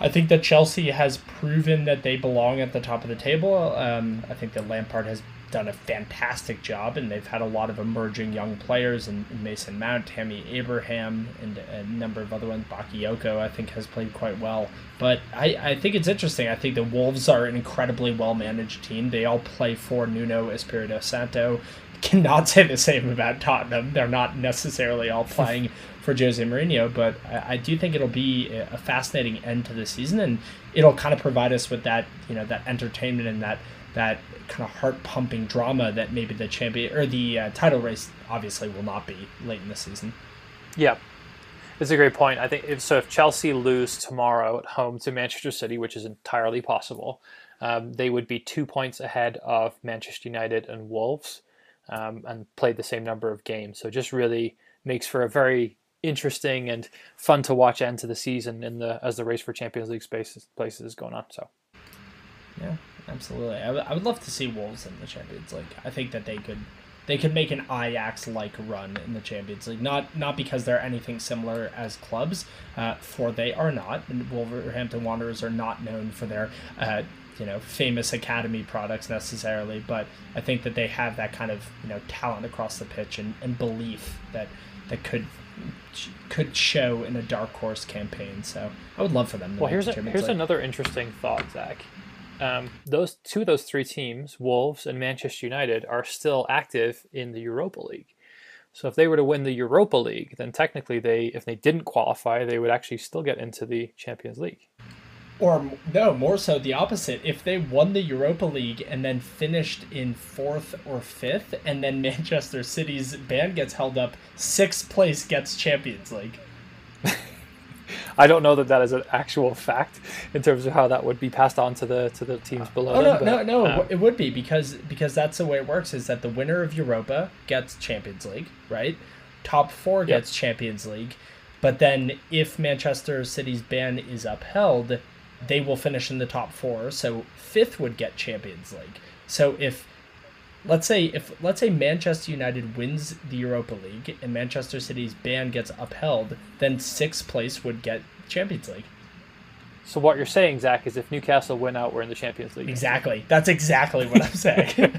I think that Chelsea has proven that they belong at the top of the table. Um, I think that Lampard has done a fantastic job, and they've had a lot of emerging young players, and Mason Mount, Tammy Abraham, and a number of other ones. Bakayoko, I think, has played quite well. But I, I think it's interesting. I think the Wolves are an incredibly well managed team. They all play for Nuno Espirito Santo. Cannot say the same about Tottenham. They're not necessarily all playing for Jose Mourinho, but I, I, do think it'll be a fascinating end to the season, and it'll kind of provide us with that you know that entertainment and that that kind of heart pumping drama that maybe the champion or the uh, title race obviously will not be late in the season. Yeah, it's a great point. I think if, so. If Chelsea lose tomorrow at home to Manchester City, which is entirely possible, um, they would be two points ahead of Manchester United and Wolves, um, and played the same number of games. So just really makes for a very interesting and fun to watch end to the season in the as the race for Champions League spaces places is going on. So, yeah, absolutely. I, w- I would love to see Wolves in the Champions League. I think that they could they could make an Ajax like run in the Champions League. Not not because they're anything similar as clubs, uh, for they are not. And Wolverhampton Wanderers are not known for their uh, you know famous academy products necessarily, but I think that they have that kind of you know talent across the pitch and, and belief that that could could show in a dark horse campaign. So I would love for them. well, here's a, here's League. another interesting thought, Zach. Um, those two of those three teams, Wolves and Manchester United, are still active in the Europa League. So if they were to win the Europa League, then technically they, if they didn't qualify, they would actually still get into the Champions League or no, more so the opposite. If they won the Europa League and then finished in fourth or fifth, and then Manchester City's ban gets held up, sixth place gets Champions League. I don't know that that is an actual fact in terms of how that would be passed on to the to the teams below. Oh no, them, no, no, um, it would be because because that's the way it works. Is that the winner of Europa gets Champions League, right? Top four gets yep. Champions League, but then if Manchester City's ban is upheld, they will finish in the top four. So fifth would get Champions League. So if let's say if let's say Manchester United wins the Europa League and Manchester City's ban gets upheld, then sixth place would get Champions League. So what you're saying, Zach, is if Newcastle win out, we're in the Champions League. Exactly. That's exactly what I'm saying.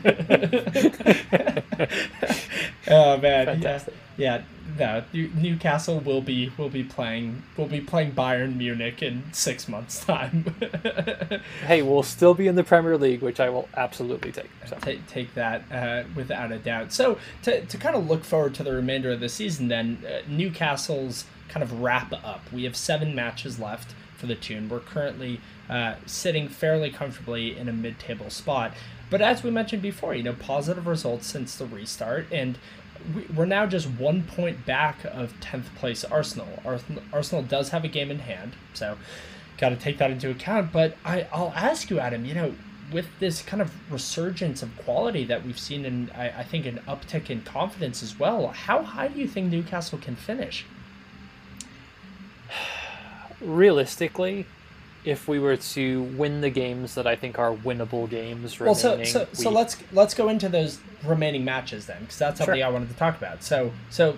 oh man, Fantastic. yeah, yeah. No, Newcastle will be will be playing will be playing Bayern Munich in six months' time. hey, we'll still be in the Premier League, which I will absolutely take. So. Take, take that uh, without a doubt. So to to kind of look forward to the remainder of the season, then uh, Newcastle's kind of wrap up. We have seven matches left for the Toon. We're currently uh, sitting fairly comfortably in a mid-table spot. But as we mentioned before, you know, positive results since the restart, and we're now just one point back of 10th place Arsenal. Arsenal does have a game in hand, so got to take that into account. But I, I'll ask you, Adam, you know, with this kind of resurgence of quality that we've seen, and I, I think an uptick in confidence as well, how high do you think Newcastle can finish? realistically, if we were to win the games that I think are winnable games, well, so so, we... so let's let's go into those remaining matches then, because that's something sure. I wanted to talk about. So so,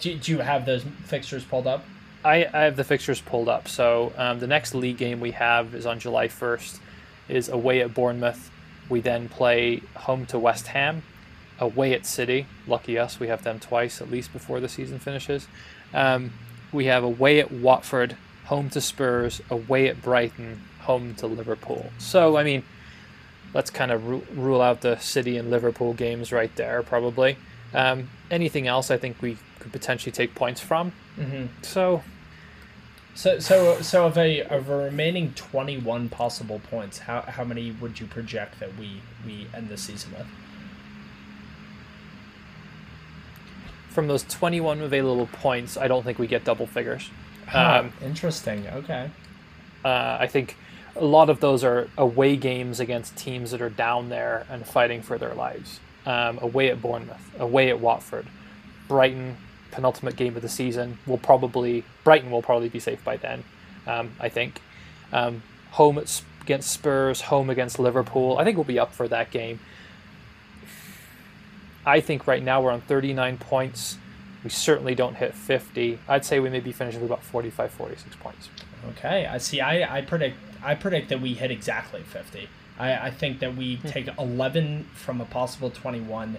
do, do you have those fixtures pulled up? I, I have the fixtures pulled up. So um, the next league game we have is on July first, is away at Bournemouth. We then play home to West Ham, away at City. Lucky us, we have them twice at least before the season finishes. Um, we have away at Watford home to Spurs, away at Brighton, home to Liverpool. So, I mean, let's kind of ru- rule out the City and Liverpool games right there, probably. Um, anything else I think we could potentially take points from. Mm-hmm. So, so, so, so of a of a remaining twenty one possible points, how how many would you project that we we end the season with? From those twenty one available points, I don't think we get double figures. Um, interesting. Okay. Uh, I think a lot of those are away games against teams that are down there and fighting for their lives. Um, away at Bournemouth, away at Watford, Brighton, penultimate game of the season. Will probably Brighton will probably be safe by then. Um, I think. Um, home at, against Spurs, home against Liverpool. I think we'll be up for that game. I think right now we're on 39 points. We certainly don't hit 50. I'd say we may be finishing with about 45, 46 points. Okay, I see. I, I predict I predict that we hit exactly 50. I, I think that we hmm. take 11 from a possible 21.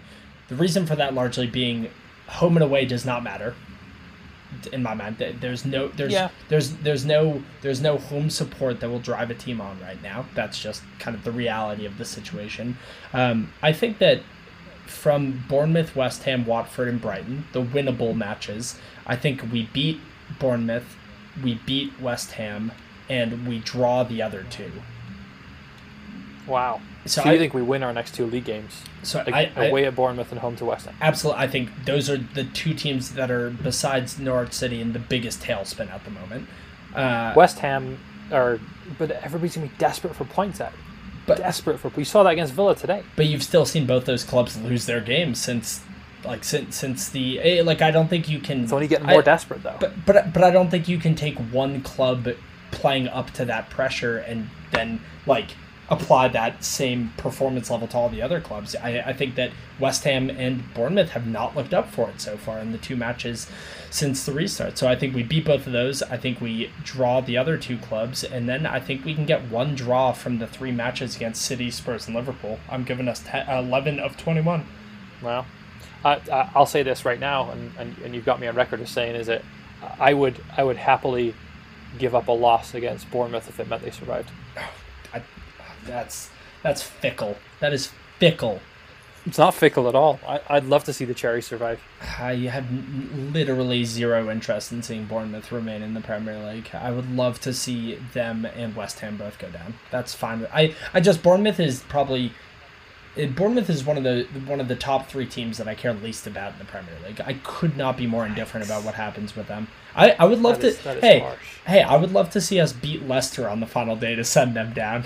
The reason for that largely being home and away does not matter in my mind there's no there's yeah. there's there's no there's no home support that will drive a team on right now that's just kind of the reality of the situation um, i think that from Bournemouth, West Ham, Watford, and Brighton, the winnable matches, I think we beat Bournemouth, we beat West Ham, and we draw the other two. Wow. So, So, I you think we win our next two league games? so Like I, I away at Bournemouth and home to West Ham. absolutely I think those are the two teams that are besides Norwich City in the biggest tailspin at the moment. Uh, West Ham are, but everybody's gonna be desperate for points at. But- desperate for. We saw that against Villa today. but you've still seen both those clubs lose their games since like since since the eh, like I don't think you can It's only getting more I- desperate though. But but but I don't think you can take one club playing up to that pressure and then like apply that same performance level to all the other clubs. I, I think that West Ham and Bournemouth have not looked up for it so far in the two matches since the restart. So I think we beat both of those. I think we draw the other two clubs, and then I think we can get one draw from the three matches against City, Spurs, and Liverpool. I'm giving us 10, 11 of 21. Well, I, I, I'll say this right now, and, and, and you've got me on record as saying is that I would I would happily give up a loss against Bournemouth if it meant they survived. I, that's that's fickle. That is fickle. It's not fickle at all. I, I'd love to see the Cherry survive. I have literally zero interest in seeing Bournemouth remain in the Premier League. I would love to see them and West Ham both go down. That's fine. I I just Bournemouth is probably eh, Bournemouth is one of the one of the top three teams that I care least about in the Premier League. I could not be more indifferent about what happens with them. I, I would love is- to. hey, harsh. hey, I would love to see us beat Leicester on the final day to send them down.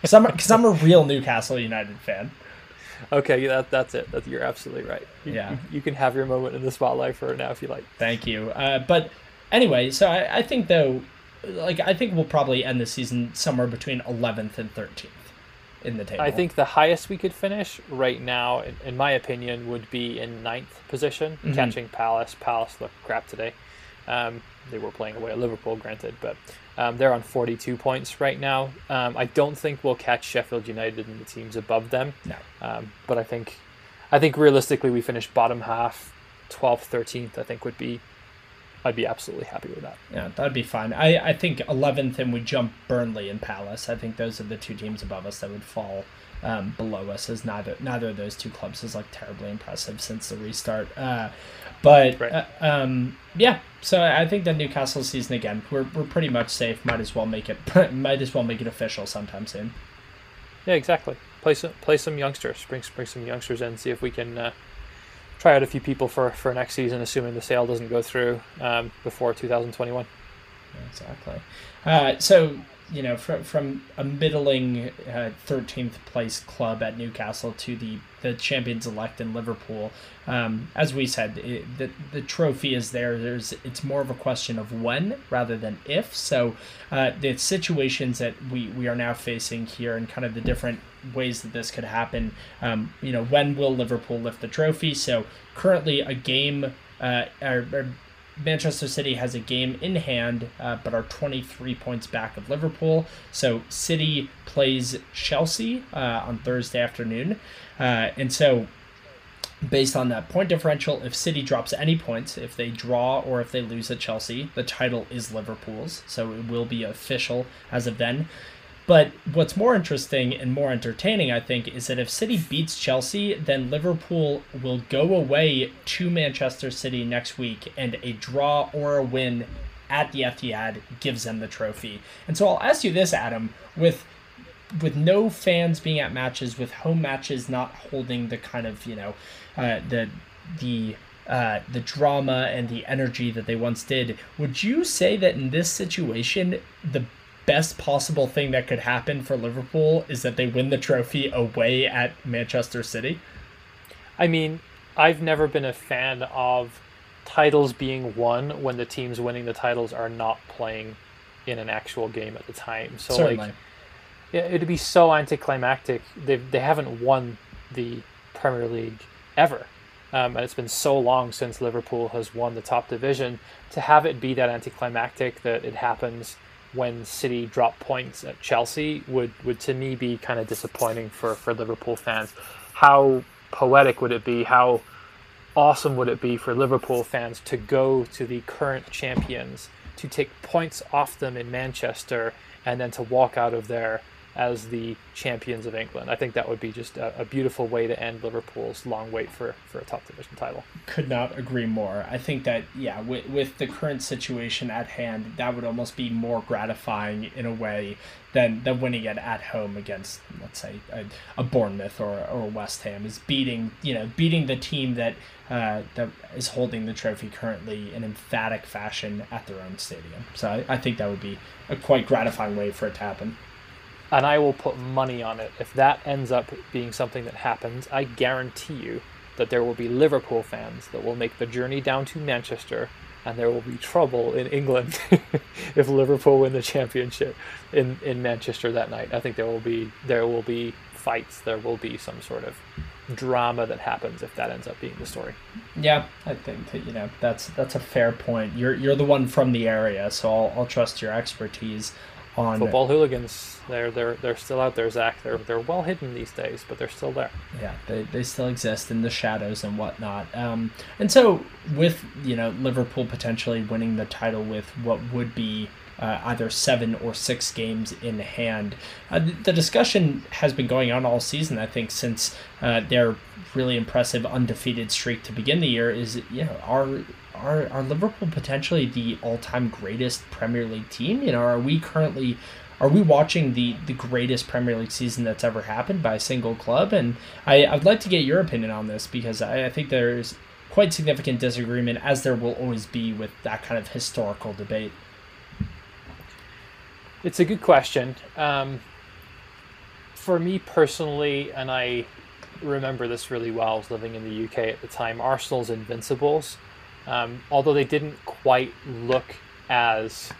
Because I'm, I'm a real Newcastle United fan. Okay, that, that's it. You're absolutely right. You, Yeah. you, you can have your moment in the spotlight for now if you like. Thank you. Uh, but anyway, so I, I think though, like I think we'll probably end the season somewhere between 11th and 13th in the table. I think the highest we could finish right now, in, in my opinion, would be in ninth position, Mhm. catching Palace. Palace looked crap today. Um, they were playing away at Liverpool, granted, but um, they're on 42 points right now. Um, I don't think we'll catch Sheffield United and the teams above them. No. Um, but I think, I think realistically, we finish bottom half, 12th, 13th. I think would be, I'd be absolutely happy with that. yeah, that'd be fine. I, I think 11th and we jump Burnley and Palace. I think those are the two teams above us that would fall um, below us. As neither neither of those two clubs is like terribly impressive since the restart. Uh, but Right. uh, um, yeah, so I think the Newcastle season again, we're, we're pretty much safe. Might as well make it might as well make it official sometime soon. Yeah, exactly. Play some play some youngsters. Bring bring some youngsters in. See if we can uh, try out a few people for for next season, assuming the sale doesn't go through um, before 2021. Exactly. Uh, so you know, from from a middling uh, thirteenth place club at Newcastle to the the champions elect in Liverpool, um, as we said, it, the the trophy is there. There's it's more of a question of when rather than if. So uh, the situations that we we are now facing here and kind of the different ways that this could happen. Um, you know, when will Liverpool lift the trophy? So currently a game. Uh, or, or Manchester City has a game in hand, uh, but are 23 points back of Liverpool. So City plays Chelsea uh, on Thursday afternoon. Uh, and so, based on that point differential, if City drops any points, if they draw or if they lose at Chelsea, the title is Liverpool's. So it will be official as of then. But what's more interesting and more entertaining, I think, is that if City beats Chelsea, then Liverpool will go away to Manchester City next week, and a draw or a win at the Etihad gives them the trophy. And so I'll ask you this, Adam, with with no fans being at matches, with home matches not holding the kind of you know uh, the the uh, the drama and the energy that they once did, would you say that in this situation the best possible thing that could happen for Liverpool is that they win the trophy away at Manchester City? I mean, I've never been a fan of titles being won when the teams winning the titles are not playing in an actual game at the time. So Certainly. like Yeah, it'd be so anticlimactic. They they haven't won the Premier League ever, um, and it's been so long since Liverpool has won the top division. To have it be that anticlimactic that it happens when City drop points at Chelsea would would to me be kind of disappointing for for Liverpool fans. How poetic would it be? How awesome would it be for Liverpool fans to go to the current champions to take points off them in Manchester and then to walk out of there as the champions of England. I think that would be just a, a, beautiful way to end Liverpool's long wait for, for a top division title. Could not agree more. I think that, yeah, with, with the current situation at hand, that would almost be more gratifying in a way than, than winning it at home against, let's say, a, a Bournemouth or, or West Ham, is beating, you know, beating the team that, uh, that is holding the trophy currently in emphatic fashion at their own stadium. So I, I think that would be a quite gratifying way for it to happen and I will put money on it. If that ends up being something that happens, I guarantee you that there will be Liverpool fans that will make the journey down to Manchester, and there will be trouble in England if Liverpool win the championship in, in Manchester that night. I think there will be there will be fights. There will be some sort of drama that happens if that ends up being the story. Yeah, I think that you know that's that's a fair point. You're you're the one from the area, so I'll I'll trust your expertise on football hooligans. They're they're they're still out there, Zach. They're they're well hidden these days, but they're still there. Yeah, they, they still exist in the shadows and whatnot. Um, and so with you know Liverpool potentially winning the title with what would be uh, either seven or six games in hand. Uh, the discussion has been going on all season, I think, since uh, their really impressive undefeated streak to begin the year. Is you know are are are Liverpool potentially the all time greatest Premier League team? You know, are we currently are we watching the the greatest Premier League season that's ever happened by a single club? And I, I'd like to get your opinion on this because I, I think there's quite significant disagreement, as there will always be with that kind of historical debate. It's a good question. Um, for me personally, and I remember this really well, I was living in the UK at the time, Arsenal's Invincibles um, although they didn't quite look as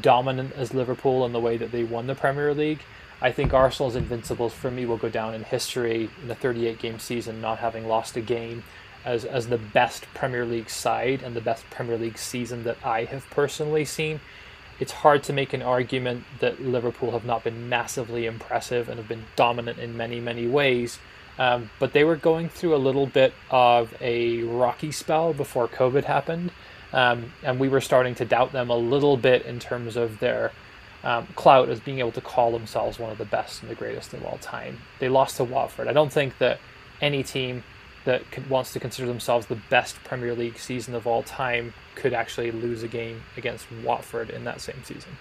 dominant as Liverpool in the way that they won the Premier League, I think Arsenal's invincibles for me will go down in history in the 38 game season, not having lost a game, as, as the best Premier League side and the best Premier League season that I have personally seen. It's hard to make an argument that Liverpool have not been massively impressive and have been dominant in many, many ways um, but they were going through a little bit of a rocky spell before COVID happened. Um, and we were starting to doubt them a little bit in terms of their um, clout as being able to call themselves one of the best and the greatest of all time. They lost to Watford. I don't think that any team that wants to consider themselves the best Premier League season of all time could actually lose a game against Watford in that same season.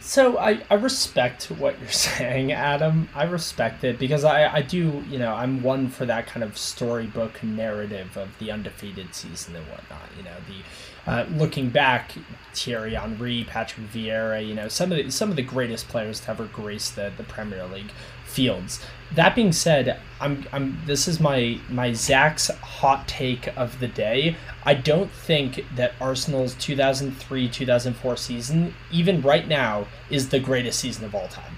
So I, I respect what you're saying, Adam. I respect it because I, I do, you know, I'm one for that kind of storybook narrative of the undefeated season and whatnot. You know, the uh, looking back, Thierry Henry, Patrick Vieira, you know, some of the some of the greatest players to ever grace the, the Premier League fields. That being said, I'm, I'm this is my my Zach's hot take of the day. I don't think that Arsenal's 2003-2004 season, even right now, is the greatest season of all time.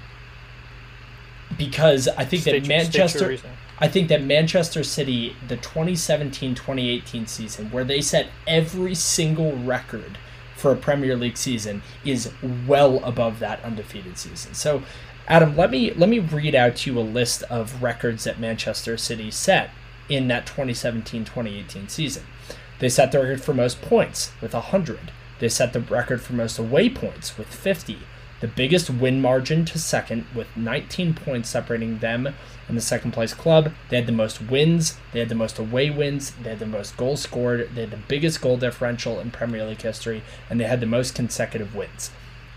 Because I think that Manchester I think that Manchester City, the 2017-2018 season, where they set every single record for a Premier League season, is well above that undefeated season. So Adam, let me let me read out to you a list of records that Manchester City set in that 2017-2018 season. They set the record for most points with 100. They set the record for most away points with 50. The biggest win margin to second with 19 points separating them and the second place club. They had the most wins, they had the most away wins, they had the most goals scored, they had the biggest goal differential in Premier League history, and they had the most consecutive wins.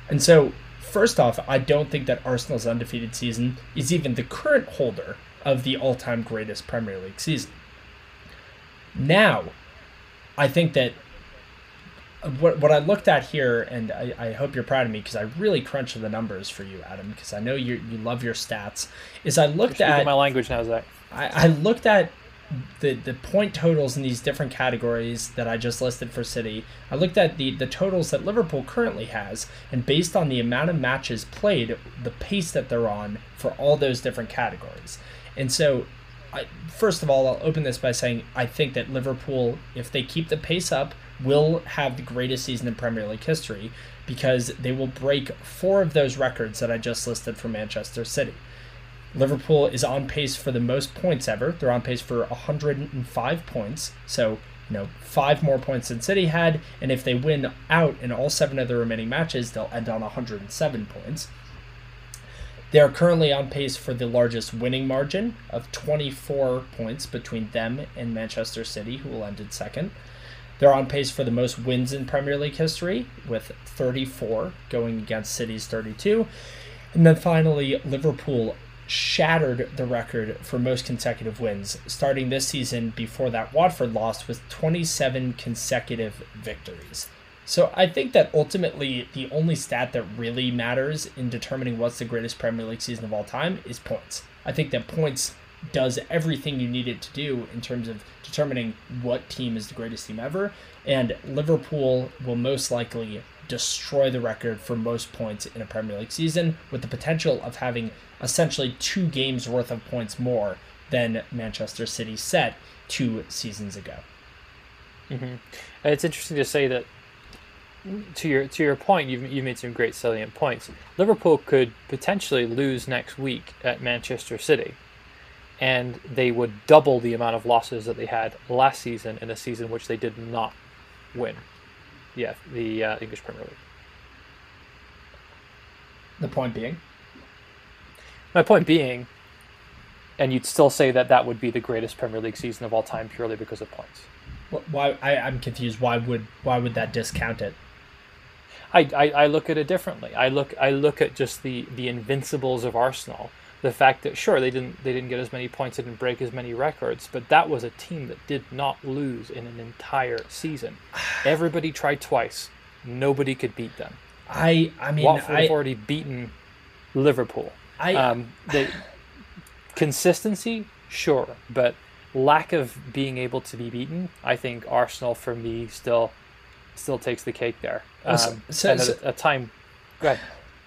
And so first off, I don't think that Arsenal's undefeated season is even the current holder of the all time greatest Premier League season. Now, I think that what, what I looked at here, and I, I hope you're proud of me because I really crunched the numbers for you, Adam, because I know you you love your stats. Is I looked at my language now, Zach. I, I looked at the the point totals in these different categories that I just listed for City, I looked at the the totals that Liverpool currently has, and based on the amount of matches played, the pace that they're on for all those different categories. And so, I, first of all, I'll open this by saying I think that Liverpool, if they keep the pace up, will have the greatest season in Premier League history because they will break four of those records that I just listed for Manchester City. Liverpool is on pace for the most points ever. They're on pace for 105 points. So, you know, five more points than City had. And if they win out in all seven of the remaining matches, they'll end on 107 points. They are currently on pace for the largest winning margin of 24 points between them and Manchester City, who will end in second. They're on pace for the most wins in Premier League history, with 34 going against City's 32. And then finally, Liverpool shattered the record for most consecutive wins, starting this season before that Watford loss with 27 consecutive victories. So I think that ultimately the only stat that really matters in determining what's the greatest Premier League season of all time is points. I think that points does everything you need it to do in terms of determining what team is the greatest team ever. And Liverpool will most likely destroy the record for most points in a Premier League season, with the potential of having essentially two games worth of points more than Manchester City set two seasons ago. Mm-hmm. It's interesting to say that to your to your point, you've you made some great salient points. Liverpool could potentially lose next week at Manchester City, and they would double the amount of losses that they had last season in a season which they did not win. Yeah, the uh, English Premier League. The point being, my point being, and you'd still say that that would be the greatest Premier League season of all time purely because of points. Why I, I'm confused. Why would why would that discount it? I, I, I look at it differently. I look I look at just the, the invincibles of Arsenal. The fact that sure they didn't they didn't get as many points, they didn't break as many records, but that was a team that did not lose in an entire season. Everybody tried twice. Nobody could beat them. I I mean Watford I, have already beaten Liverpool. I Um, the consistency, sure, but lack of being able to be beaten, I think Arsenal for me still still takes the cake there. Um, so- so- a, a time, go ahead.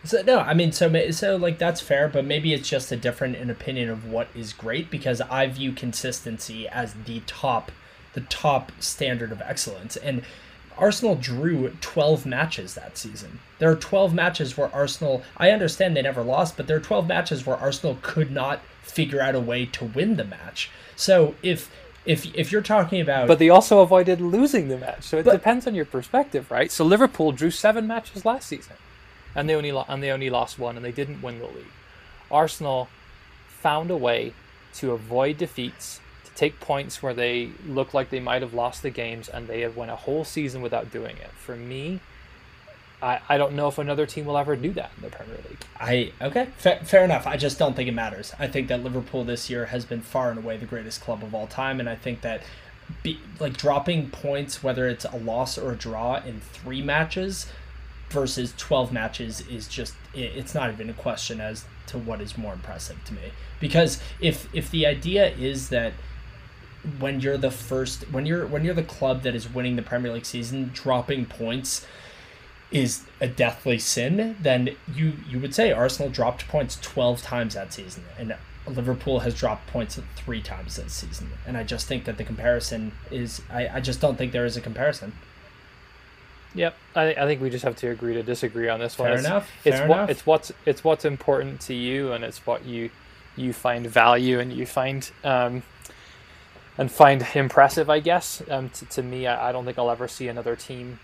So no, I mean, so so like that's fair, but maybe it's just a different in opinion of what is great because I view consistency as the top, the top standard of excellence, and Arsenal drew twelve matches that season. There are twelve matches where Arsenal. I understand they never lost, but there are twelve matches where Arsenal could not figure out a way to win the match. So if if if you're talking about But they also avoided losing the match, so it But- depends on your perspective, right? So Liverpool drew seven matches last season, and they only lo- and they only lost one, and they didn't win the league. Arsenal found a way to avoid defeats, take points where they look like they might have lost the games, and they have went a whole season without doing it. For me, I, I don't know if another team will ever do that in the Premier League. I okay, fa- fair enough. I just don't think it matters. I think that Liverpool this year has been far and away the greatest club of all time, and I think that be, like dropping points, whether it's a loss or a draw in three matches versus twelve matches, is just it, it's not even a question as to what is more impressive to me. Because if if the idea is that when you're the first when you're when you're the club that is winning the Premier League season, dropping points is a deathly sin, then you you would say Arsenal dropped points 12 times that season and Liverpool has dropped points three times this season. And I just think that the comparison is I, I just don't think there is a comparison. Yep, I, I think we just have to agree to disagree on this one. Fair It's- enough, It's fair what enough. it's what's it's what's important to you, and it's what you you find value and you find um, and find impressive. I guess um, to, to me, I, I don't think I'll ever see another team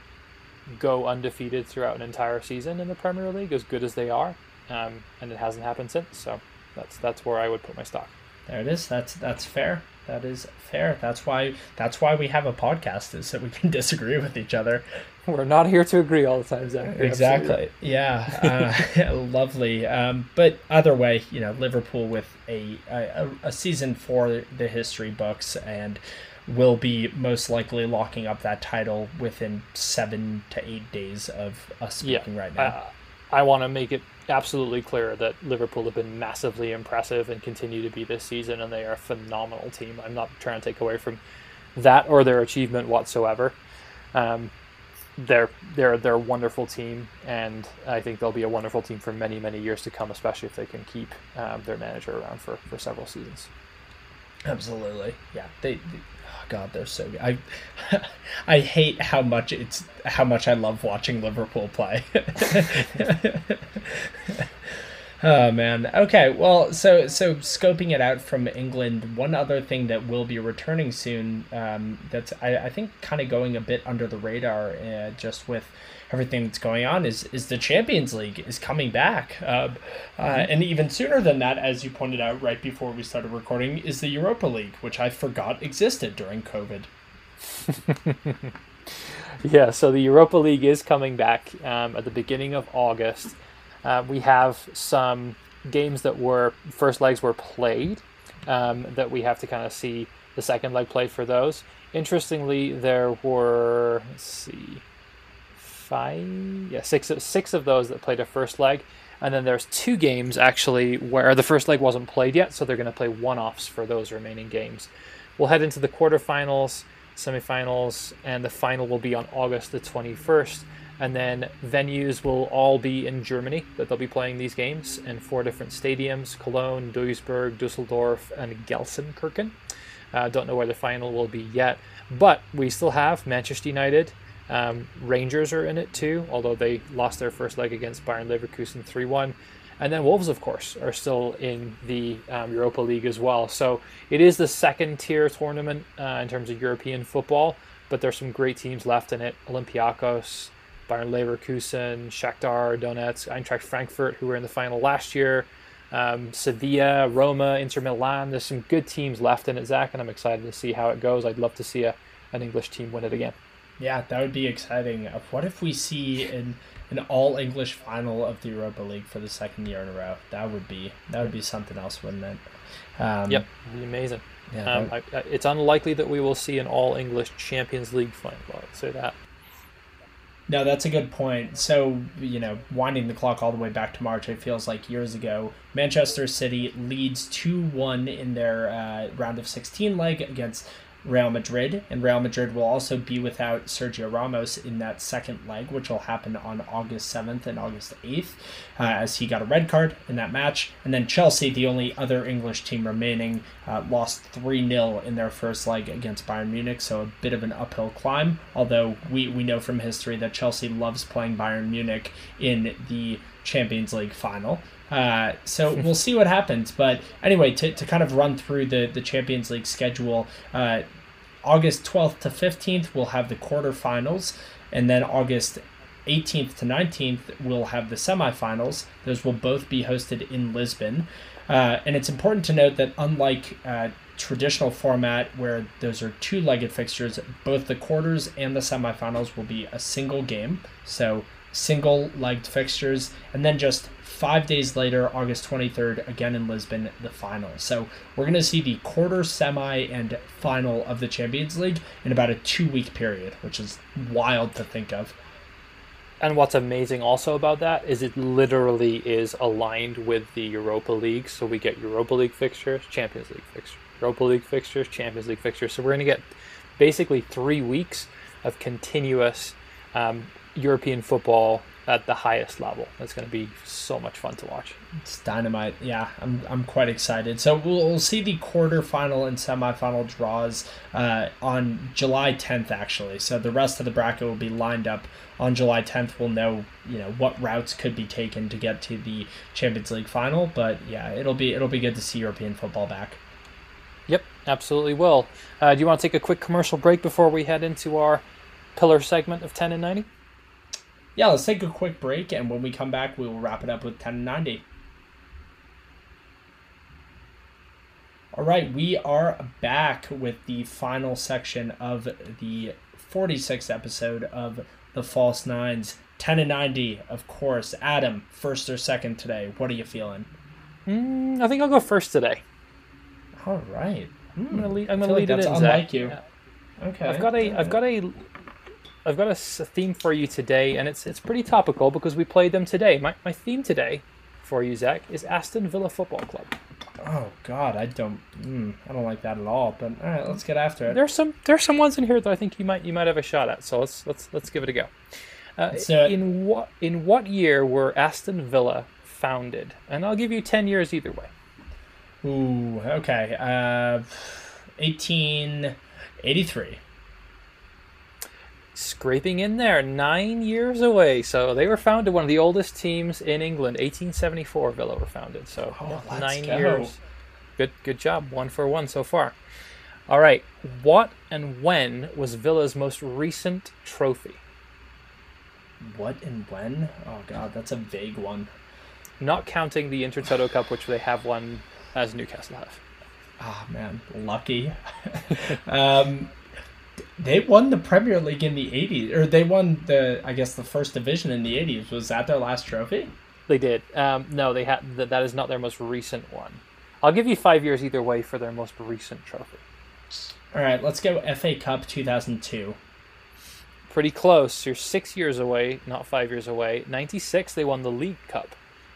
go undefeated throughout an entire season in the Premier League, as good as they are, um, and it hasn't happened since. So that's that's where I would put my stock. There it is. That's that's fair. That is fair. That's why that's why we have a podcast is so we can disagree with each other. We're not here to agree all the time, Zach. You're Exactly. Yeah. Uh, lovely. Um, but either way, you know, Liverpool with a, a a season for the history books and will be most likely locking up that title within seven to eight days of us Yeah, speaking right now. Uh, I want to make it absolutely clear that Liverpool have been massively impressive and continue to be this season, and they are a phenomenal team. I'm not trying to take away from that or their achievement whatsoever. Um, they're they're they're a wonderful team, and I think they'll be a wonderful team for many many years to come, especially if they can keep um, their manager around for, for several seasons. Absolutely. Yeah. They, they oh god, they're so good. I I hate how much it's how much I love watching Liverpool play. Oh man. Okay. Well, so so scoping it out from England, one other thing that will be returning soon, um, that's I, I think kind of going a bit under the radar, uh, just with everything that's going on, is is the Champions League is coming back, uh, uh, mm-hmm. and even sooner than that, as you pointed out right before we started recording, is the Europa League, which I forgot existed during COVID. yeah. So the Europa League is coming back um, at the beginning of August. Uh, we have some games that were first legs were played um, that we have to kind of see the second leg played for those. Interestingly, there were let's see, five, yeah, six, six of those that played a first leg, and then there's two games actually where the first leg wasn't played yet, so they're going to play one-offs for those remaining games. We'll head into the quarterfinals, semifinals, and the final will be on August the 21st and then venues will all be in Germany that they'll be playing these games in four different stadiums Cologne, Duisburg, Dusseldorf, and Gelsenkirchen. Uh, don't know where the final will be yet, but we still have Manchester United. Um, Rangers are in it too, although they lost their first leg against Bayer Leverkusen 3 1. And then Wolves, of course, are still in the um, Europa League as well. So it is the second tier tournament uh, in terms of European football, but there's some great teams left in it. Olympiacos, Bayer Leverkusen, Shakhtar Donetsk, Eintracht Frankfurt, who were in the final last year, um, Sevilla, Roma, Inter Milan. There's some good teams left in it, Zach, and I'm excited to see how it goes. I'd love to see a, an English team win it again. Yeah, that would be exciting. Uh, what if we see an an all English final of the Europa League for the second year in a row? That would be that would be something else, wouldn't it? Um, yep, be amazing. Yeah, um, I, I, it's unlikely that we will see an all English Champions League final. I'd say that. No, that's a good point. So, you know, winding the clock all the way back to March, it feels like years ago. Manchester City leads 2 1 in their uh, round of 16 leg against Real Madrid, and Real Madrid will also be without Sergio Ramos in that second leg, which will happen on August 7th and August 8th, uh, as he got a red card in that match. And then Chelsea, the only other English team remaining, uh, lost 3 0 in their first leg against Bayern Munich, so a bit of an uphill climb. Although we, we know from history that Chelsea loves playing Bayern Munich in the Champions League final. Uh, so we'll see what happens. But anyway, to, to kind of run through the, the Champions League schedule, uh, August 12th to 15th, we'll have the quarterfinals. And then August 18th to 19th, we'll have the semifinals. Those will both be hosted in Lisbon. Uh, and it's important to note that unlike uh, traditional format where those are two legged fixtures, both the quarters and the semifinals will be a single game. So single legged fixtures. And then just five days later, August 23rd, again in Lisbon, the final. So we're going to see the quarter, semi, and final of the Champions League in about a two week period, which is wild to think of. And what's amazing also about that is it literally is aligned with the Europa League. So we get Europa League fixtures, Champions League fixtures, Europa League fixtures, Champions League fixtures. So we're going to get basically three weeks of continuous um, European football at the highest level. It's going to be so much fun to watch. It's dynamite. Yeah, I'm, I'm quite excited. So we'll, we'll see the quarterfinal and semifinal draws uh, on July 10th, actually. So the rest of the bracket will be lined up on July 10th. We'll know, you know, what routes could be taken to get to the Champions League final. But yeah, it'll be it'll be good to see European football back. Yep, absolutely will. Uh, do you want to take a quick commercial break before we head into our pillar segment of 10 and 90? Yeah, let's take a quick break, and when we come back, we will wrap it up with 1090. All right, we are back with the final section of the 46th episode of the False Nines. 10 and 90, of course. Adam, first or second today? What are you feeling? Mm, I think I'll go first today. All right. Mm, I'm gonna lead. I'm gonna lead like it in. Unlike Zach. you. Okay. I've got a I've got a I've got a theme for you today, and it's it's pretty topical because we played them today. My, my theme today for you, Zach, is Aston Villa Football Club. Oh God, I don't, mm, I don't like that at all. But all right, let's get after it. There's some there's some ones in here that I think you might you might have a shot at. So let's let's let's give it a go. Uh, in what in what year were Aston Villa founded? And I'll give you ten years either way. Ooh, okay. Uh, eighteen eighty three. Scraping in there, nine years away. So they were founded, one of the oldest teams in England, 1874. Villa were founded. So Oh, yeah, nine go. years. Good, good job. One for one so far. All right. What and when was Villa's most recent trophy? What and when? Oh god, that's a vague one. Not counting the Intertoto Cup, which they have won as Newcastle have. Ah man, lucky. um, they won the Premier League in the '80s, or they won the, I guess, the first division in the '80s. Was that their last trophy? They did. Um, no, they had. That, that is not their most recent one. I'll give you five years either way for their most recent trophy. All right, let's go FA Cup 2002. Pretty close. You're six years away, not five years away. 96, they won the League Cup.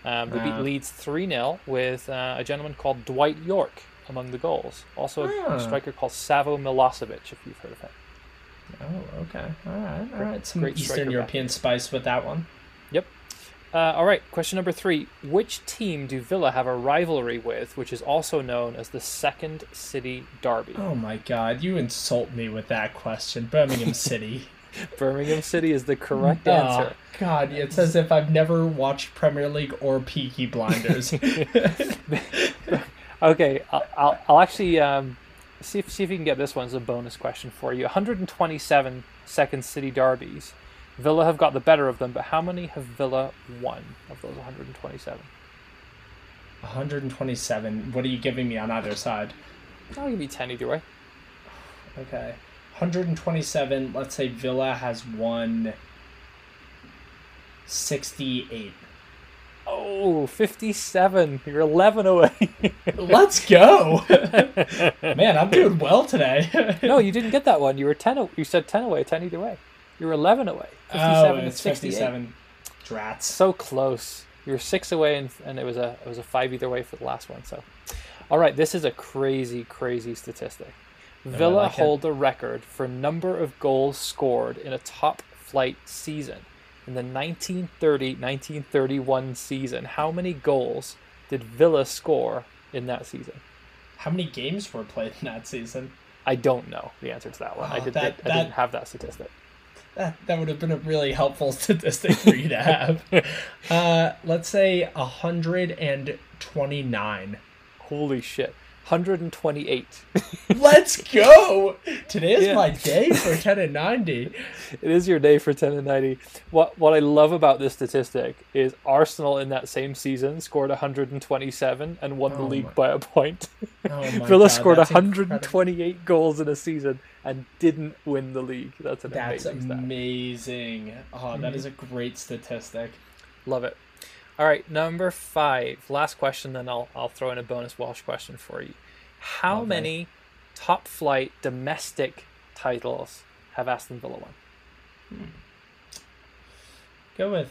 Um, they beat Leeds 3 0 with uh, a gentleman called Dwight Yorke among the goals. Also, a, Ah. a striker called Savo Milosevic, if you've heard of him. Oh, okay. All right, all right. Some great Eastern back European spice with that one. Yep. Uh, all right, question number three. Which team do Villa have a rivalry with, which is also known as the Second City Derby? Oh my God, you insult me with that question. Birmingham City. Birmingham City is the correct Oh answer. God, it's as if I've never watched Premier League or Peaky Blinders. Okay, I'll, I'll, I'll actually um, see if see if you can get this one as a bonus question for you. 127 second city derbies. Villa have got the better of them, but how many have Villa won of those 127? 127. What are you giving me on either side? I'll give you 10 either way. Okay. 127. Let's say Villa has won 68. Oh, 57. You're 11 away. Let's go. Man, I'm doing well today. no, you didn't get that one. You were 10. a- You said 10 away, 10 either way. You were 11 away. 57 oh, it's 57. Drats. so close. You were six away, and, and it was a it was a five either way for the last one. So, all right, this is a crazy, crazy statistic. Oh, Villa like it. hold the record for number of goals scored in a top flight season. In the 1930-1931 season, how many goals did Villa score in that season? How many games were played in that season? I don't know the answer to that one. I Oh, did. that- I that- didn't have that statistic. That, that would have been a really helpful statistic for you to have. Uh, let's say 129. Holy shit! 128. Let's go! Today is Yeah. my day for 10 and 90. It is your day for 10 and 90. What what I love about this statistic is Arsenal in that same season scored 127 and won the Oh league my- by a point. Oh Villa God, scored that's 128 goals in a season and didn't win the league. That's an That's amazing amazing. Oh, that is mm-hmm. a great statistic. Love it. All right, number five. Last question, then I'll I'll throw in a bonus Welsh question for you. How Lovely. many top flight domestic titles have Aston Villa won? Go with.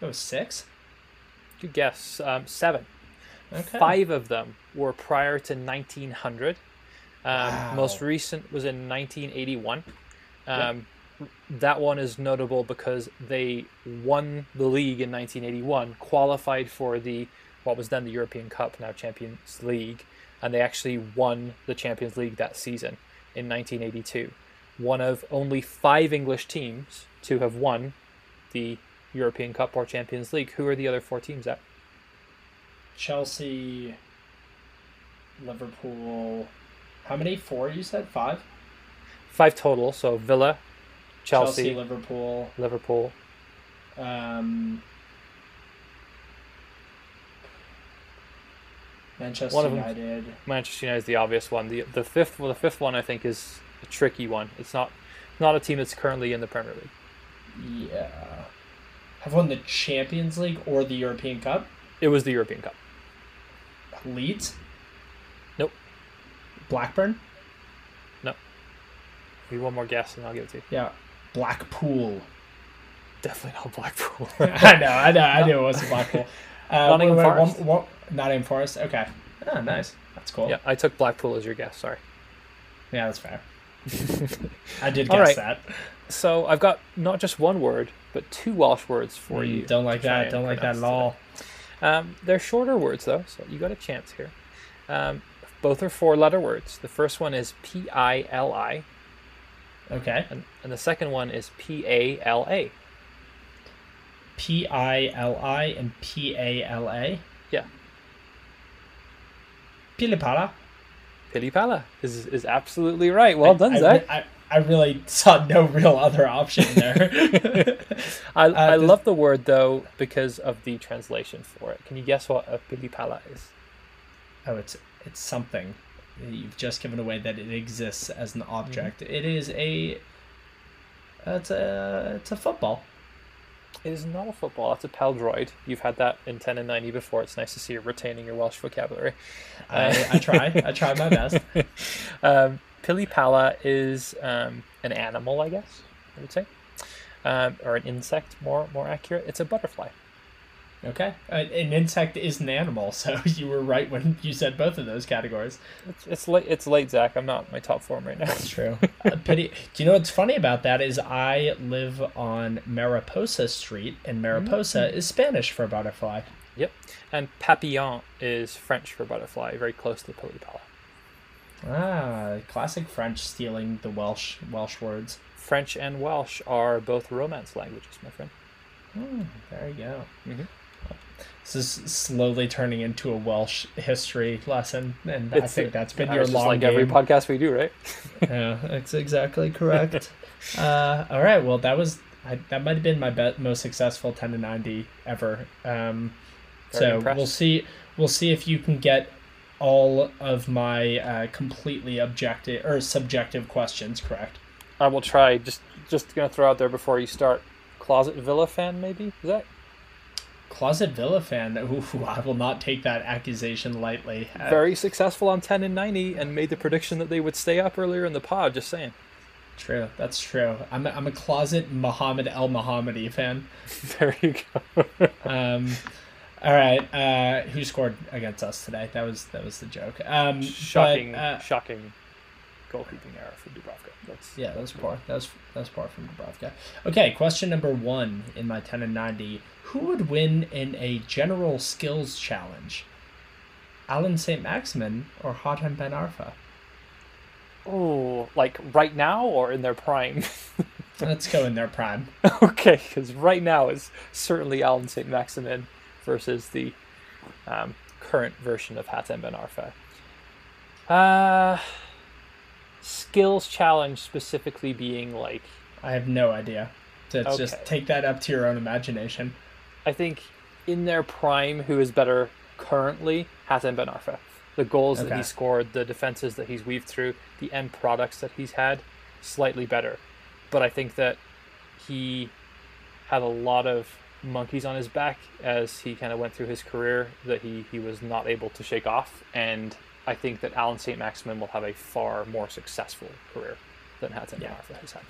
Go with six? Good guess. Um, seven. Okay. Five of them were prior to 1900. Um, Wow. Most recent was in 1981. Um, That one is notable because they won the league in 1981, qualified for the what was then the European Cup, now Champions League, and they actually won the Champions League that season in 1982. One of only five English teams to have won the European Cup or Champions League. Who are the other four teams at? Chelsea, Liverpool. How many? Four, you said? Five? Five total. So Villa, Chelsea, Liverpool. Liverpool. Um, Manchester One of them- United. Manchester United is the obvious one. The the fifth well, the fifth one I think is a tricky one. It's not not a team that's currently in the Premier League. Yeah. Have won the Champions League or the European Cup? It was the European Cup. Leeds? Nope. Blackburn? Give me one more guess and I'll give it to you. Yeah. Blackpool. Definitely not Blackpool. I know, I know, I knew it wasn't Blackpool. Uh, Nottingham wait, wait, Forest. One, one, Nottingham Forest. Okay. Oh, nice. That's cool. yeah, I took Blackpool as your guess. Sorry. Yeah, that's fair. I did guess right. that. So I've got not just one word, but two Welsh words for Mm, you. Don't like that. Don't like that at all. Um, they're shorter words though, so you got a chance here. Um, Both are four letter words. The first one is P I L I, Okay. and, and the second one is P A L A. P I L I and P A L A. Yeah. Pilipala. Pilipala is, is absolutely right. Well done, I, Zach. I, I really saw no real other option there. I, uh, I this- love the word though because of the translation for it. Can you guess what a pilipala is? oh, it's it's something. You've just given away that it exists as an Mm-hmm. object. It is a. It's a it's a football. It is not a football. That's a pêl-droed. You've had that in ten and ninety before. It's nice to see you retaining your Welsh vocabulary. I, I try. I try my best. Um, pilipala is um, an animal, I guess I would say, um, or an insect. More more accurate. It's a butterfly. Okay. Uh, an insect is an animal, so you were right when you said both of those categories. It's it's late. It's late, Zach. I'm not in my top form right now. That's true. Uh, pity. Do you know what's funny about that is I live on Mariposa Street, and Mariposa is Spanish for butterfly. Yep. And papillon is French for butterfly, very close to pilipala. Ah, classic French stealing the Welsh Welsh words. French and Welsh are both Romance languages, my friend. Hmm, there you go. Mhm. This is slowly turning into a Welsh history lesson, and I think that's been your long like game. every podcast we do, right? yeah, that's exactly correct. uh, all right, well, that was I, that might have been my most successful ten to ninety ever. Um, so impressed. we'll see. We'll see if you can get all of my uh, completely objective or subjective questions correct. I will try. Just just gonna throw out there before you start. Closet Villa fan, maybe? Is that Closet Villa fan. Ooh, I will not take that accusation lightly. Uh, very successful on 10 and 90 and made the prediction that they would stay up earlier in the pod? Just saying. true. That's true. I'm a, I'm a closet Muhammad Elmohamady fan. There you go. Um, all right. Uh, who scored against us today? That was that was the joke. Um, shocking, But, uh, shocking goalkeeping error for Dubravka. That's yeah, that was poor. That was that was poor from Dubravka. Okay, question number one in my ten and ninety: Who would win in a general skills challenge? Allan St. Maximin or Hatem Ben Arfa? Oh, like right now or in their prime? Let's go in their prime. okay, because right now is certainly Allan St. Maximin versus the um, current version of Hatem Ben Arfa. Uh, skills challenge specifically being like I have no idea. So it's just take that up to your own imagination. I think in their prime, who is better currently? Hatem Ben Arfa. The goals that he scored, the defenses that he's weaved through, the end products that he's had, slightly better. But I think that he had a lot of monkeys on his back as he kind of went through his career that he, he was not able to shake off. And I think that Allan St. Maximin will have a far more successful career than Hatem Yeah. Has had.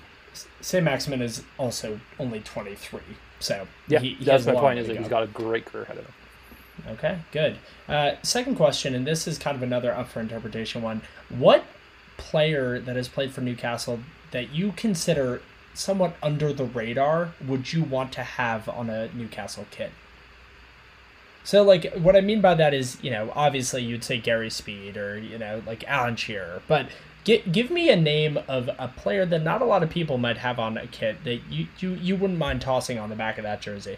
St. Maximin is also only 23, so Yeah, he, he that's has my point is that he's go. got a great career ahead of him. Okay, good. Uh, second question, and this is kind of another up for interpretation one. What player that has played for Newcastle that you consider somewhat under the radar would you want to have on a Newcastle kit? So, like, what I mean by that is, you know, obviously you'd say Gary Speed or, you know, like Alan Shearer, but gi- give me a name of a player that not a lot of people might have on a kit that you, you, you wouldn't mind tossing on the back of that jersey.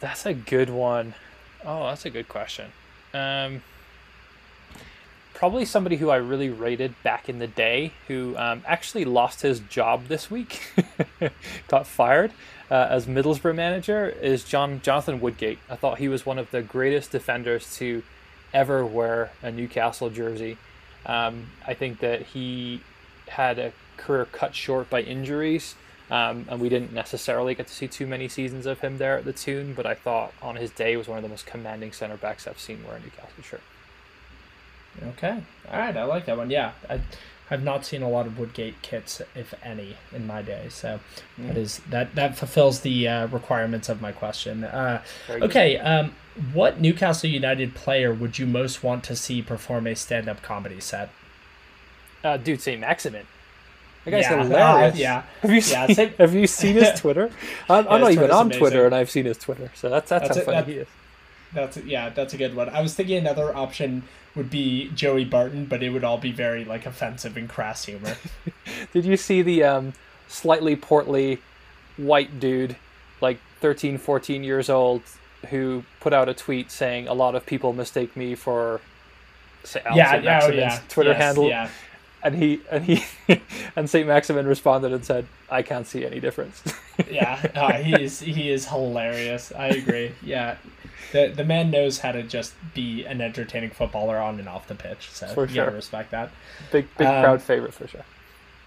That's a good one. Oh, that's a good question. Um, probably somebody who I really rated back in the day, who um, actually lost his job this week, got fired uh, as Middlesbrough manager, is John Jonathan Woodgate. I thought he was one of the greatest defenders to ever wear a Newcastle jersey. Um, I think that he had a career cut short by injuries. Um, and we didn't necessarily get to see too many seasons of him there at the Toon, but I thought on his day was one of the most commanding center backs I've seen wear a Newcastle shirt. Okay. All right. I like that one. Yeah. I, I've not seen a lot of Woodgate kits, if any, in my day. So that is that that fulfills the uh, requirements of my question. Uh, okay. Um, what Newcastle United player would you most want to see perform a stand-up comedy set? Uh, dude, St. Maximin. That guy's Yeah. hilarious. Uh, yeah. Have you Yeah, seen, have you seen his Twitter? I'm, I'm not his even on amazing. Twitter, and I've seen his Twitter, so that's that's, That's how it, funny that- he is. That's yeah, that's a good one. I was thinking another option would be Joey Barton, but it would all be very like offensive and crass humor. Did you see the um, slightly portly white dude, like 13, 14 years old, who put out a tweet saying a lot of people mistake me for say, yeah, yeah, oh, yeah. Twitter yes, handle. Yeah. And he and he and Saint Maximin responded and said, "I can't see any difference." yeah, uh, he is he is hilarious. I agree. Yeah, the the man knows how to just be an entertaining footballer on and off the pitch. So For you gotta sure. respect that. big big Um, crowd favorite for sure.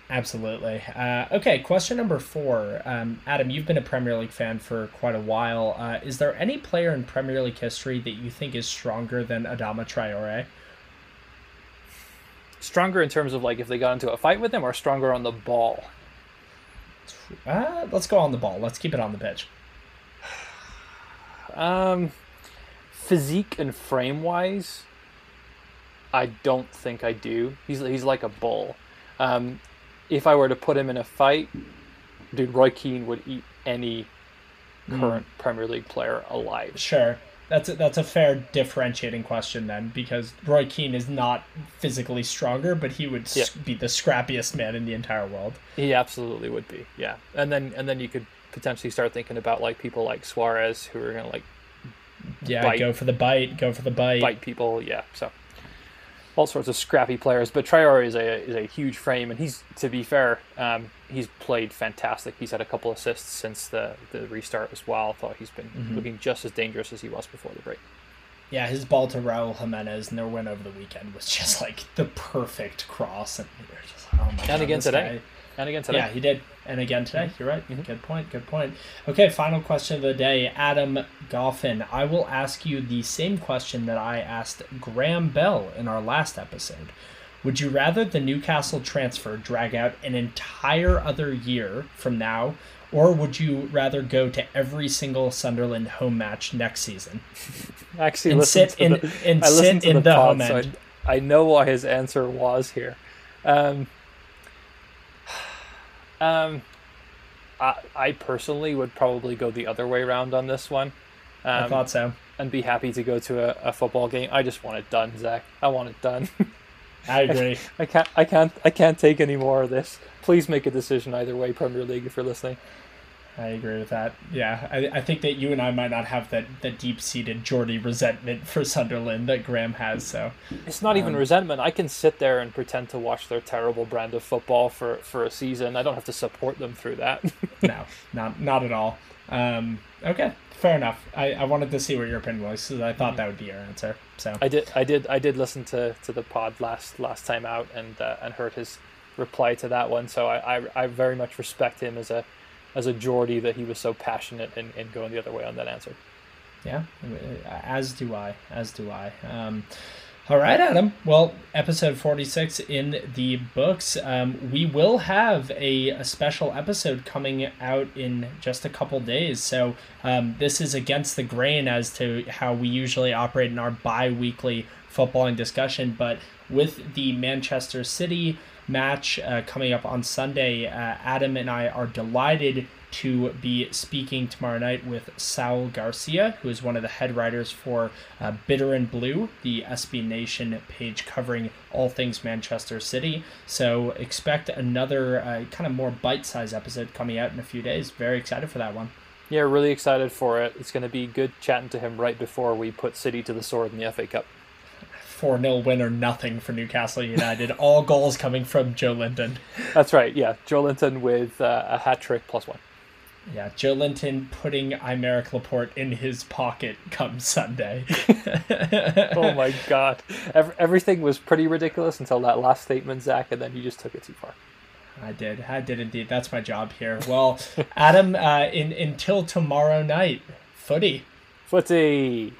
Absolutely. Uh, okay, question number four. Um, Adam, you've been a Premier League fan for quite a while. Uh, is there any player in Premier League history that you think is stronger than Adama Traore? Stronger in terms of like if they got into a fight with him, or stronger on the ball. Uh, let's go on the ball. Let's keep it on the pitch. Um, physique and frame wise, I don't think I do. He's he's like a bull. Um, if I were to put him in a fight, dude, Roy Keane would eat any current Premier League player alive. Sure. That's a, that's a fair differentiating question then, because Roy Keane is not physically stronger, but he would Yeah. be the scrappiest man in the entire world. He absolutely would be, yeah. And then and then you could potentially start thinking about like people like Suarez who are gonna like Yeah, Bite. go for the bite, go for the bite. bite people, yeah. So all sorts of scrappy players, but Traore is a is a huge frame, and he's to be fair, um, he's played fantastic. He's had a couple assists since the the restart as well. I thought he's been Mm-hmm. looking just as dangerous as he was before the break. Yeah, his ball to Raul Jimenez and their win over the weekend was just like the perfect cross, and you're just oh my god. And again this today. guy- And again today, Yeah, he did. And again today. Mm-hmm. You're right. Good point. Good point. Okay, final question of the day. Adam Goffin, I will ask you the same question that I asked Graham Bell in our last episode. Would you rather the Newcastle transfer drag out an entire other year from now, or would you rather go to every single Sunderland home match next season? Actually And sit to in- the, and I sit in the, the pod, home so end. I, I know what his answer was here. Um, um, I, I personally would probably go the other way around on this one. Um, I thought so. and be happy to go to a, a football game. I just want it done, Zach. I want it done. I agree. I can't I can't I can't take any more of this. Please make a decision either way, Premier League, if you're listening. I agree with that. Yeah, I, I think that you and I might not have that, that deep seated Geordie resentment for Sunderland that Graham has. So It's not even Um, resentment. I can sit there and pretend to watch their terrible brand of football for, for a season. I don't have to support them through that. no, not not at all. Um, okay, fair enough. I, I wanted to see where your opinion was because I thought that would be your answer. So I did I did I did listen to, to the pod last last time out and uh, and heard his reply to that one. So I, I, I very much respect him as a as a Geordie that he was so passionate in, in going the other way on that answer. yeah, as do I. As do I. Um, all right, Adam. Well, episode 46 in the books. Um, we will have a, a special episode coming out in just a couple days. So, um, this is against the grain as to how we usually operate in our bi weekly footballing discussion. But with the Manchester City match uh, coming up on Sunday, uh, Adam and I are delighted to be speaking tomorrow night with Saul Garcia, who is one of the head writers for uh, Bitter and Blue, the SB Nation page covering all things Manchester City. So expect another uh, kind of more bite sized episode coming out in a few days. Very excited for that one. Yeah, really excited for it. It's going to be good chatting to him right before we put City to the sword in the FA Cup. 4 0 win or nothing for Newcastle United. all goals coming from Joelinton. That's right. Yeah, Joelinton with uh, a hat trick plus one. Yeah, Joelinton putting Aymeric Laporte in his pocket come Sunday. Oh my god, Ev- everything was pretty ridiculous until that last statement, Zach, and then you just took it too far. I did. I did indeed. That's my job here. Well, Adam, uh, in until tomorrow night, footy. Footy.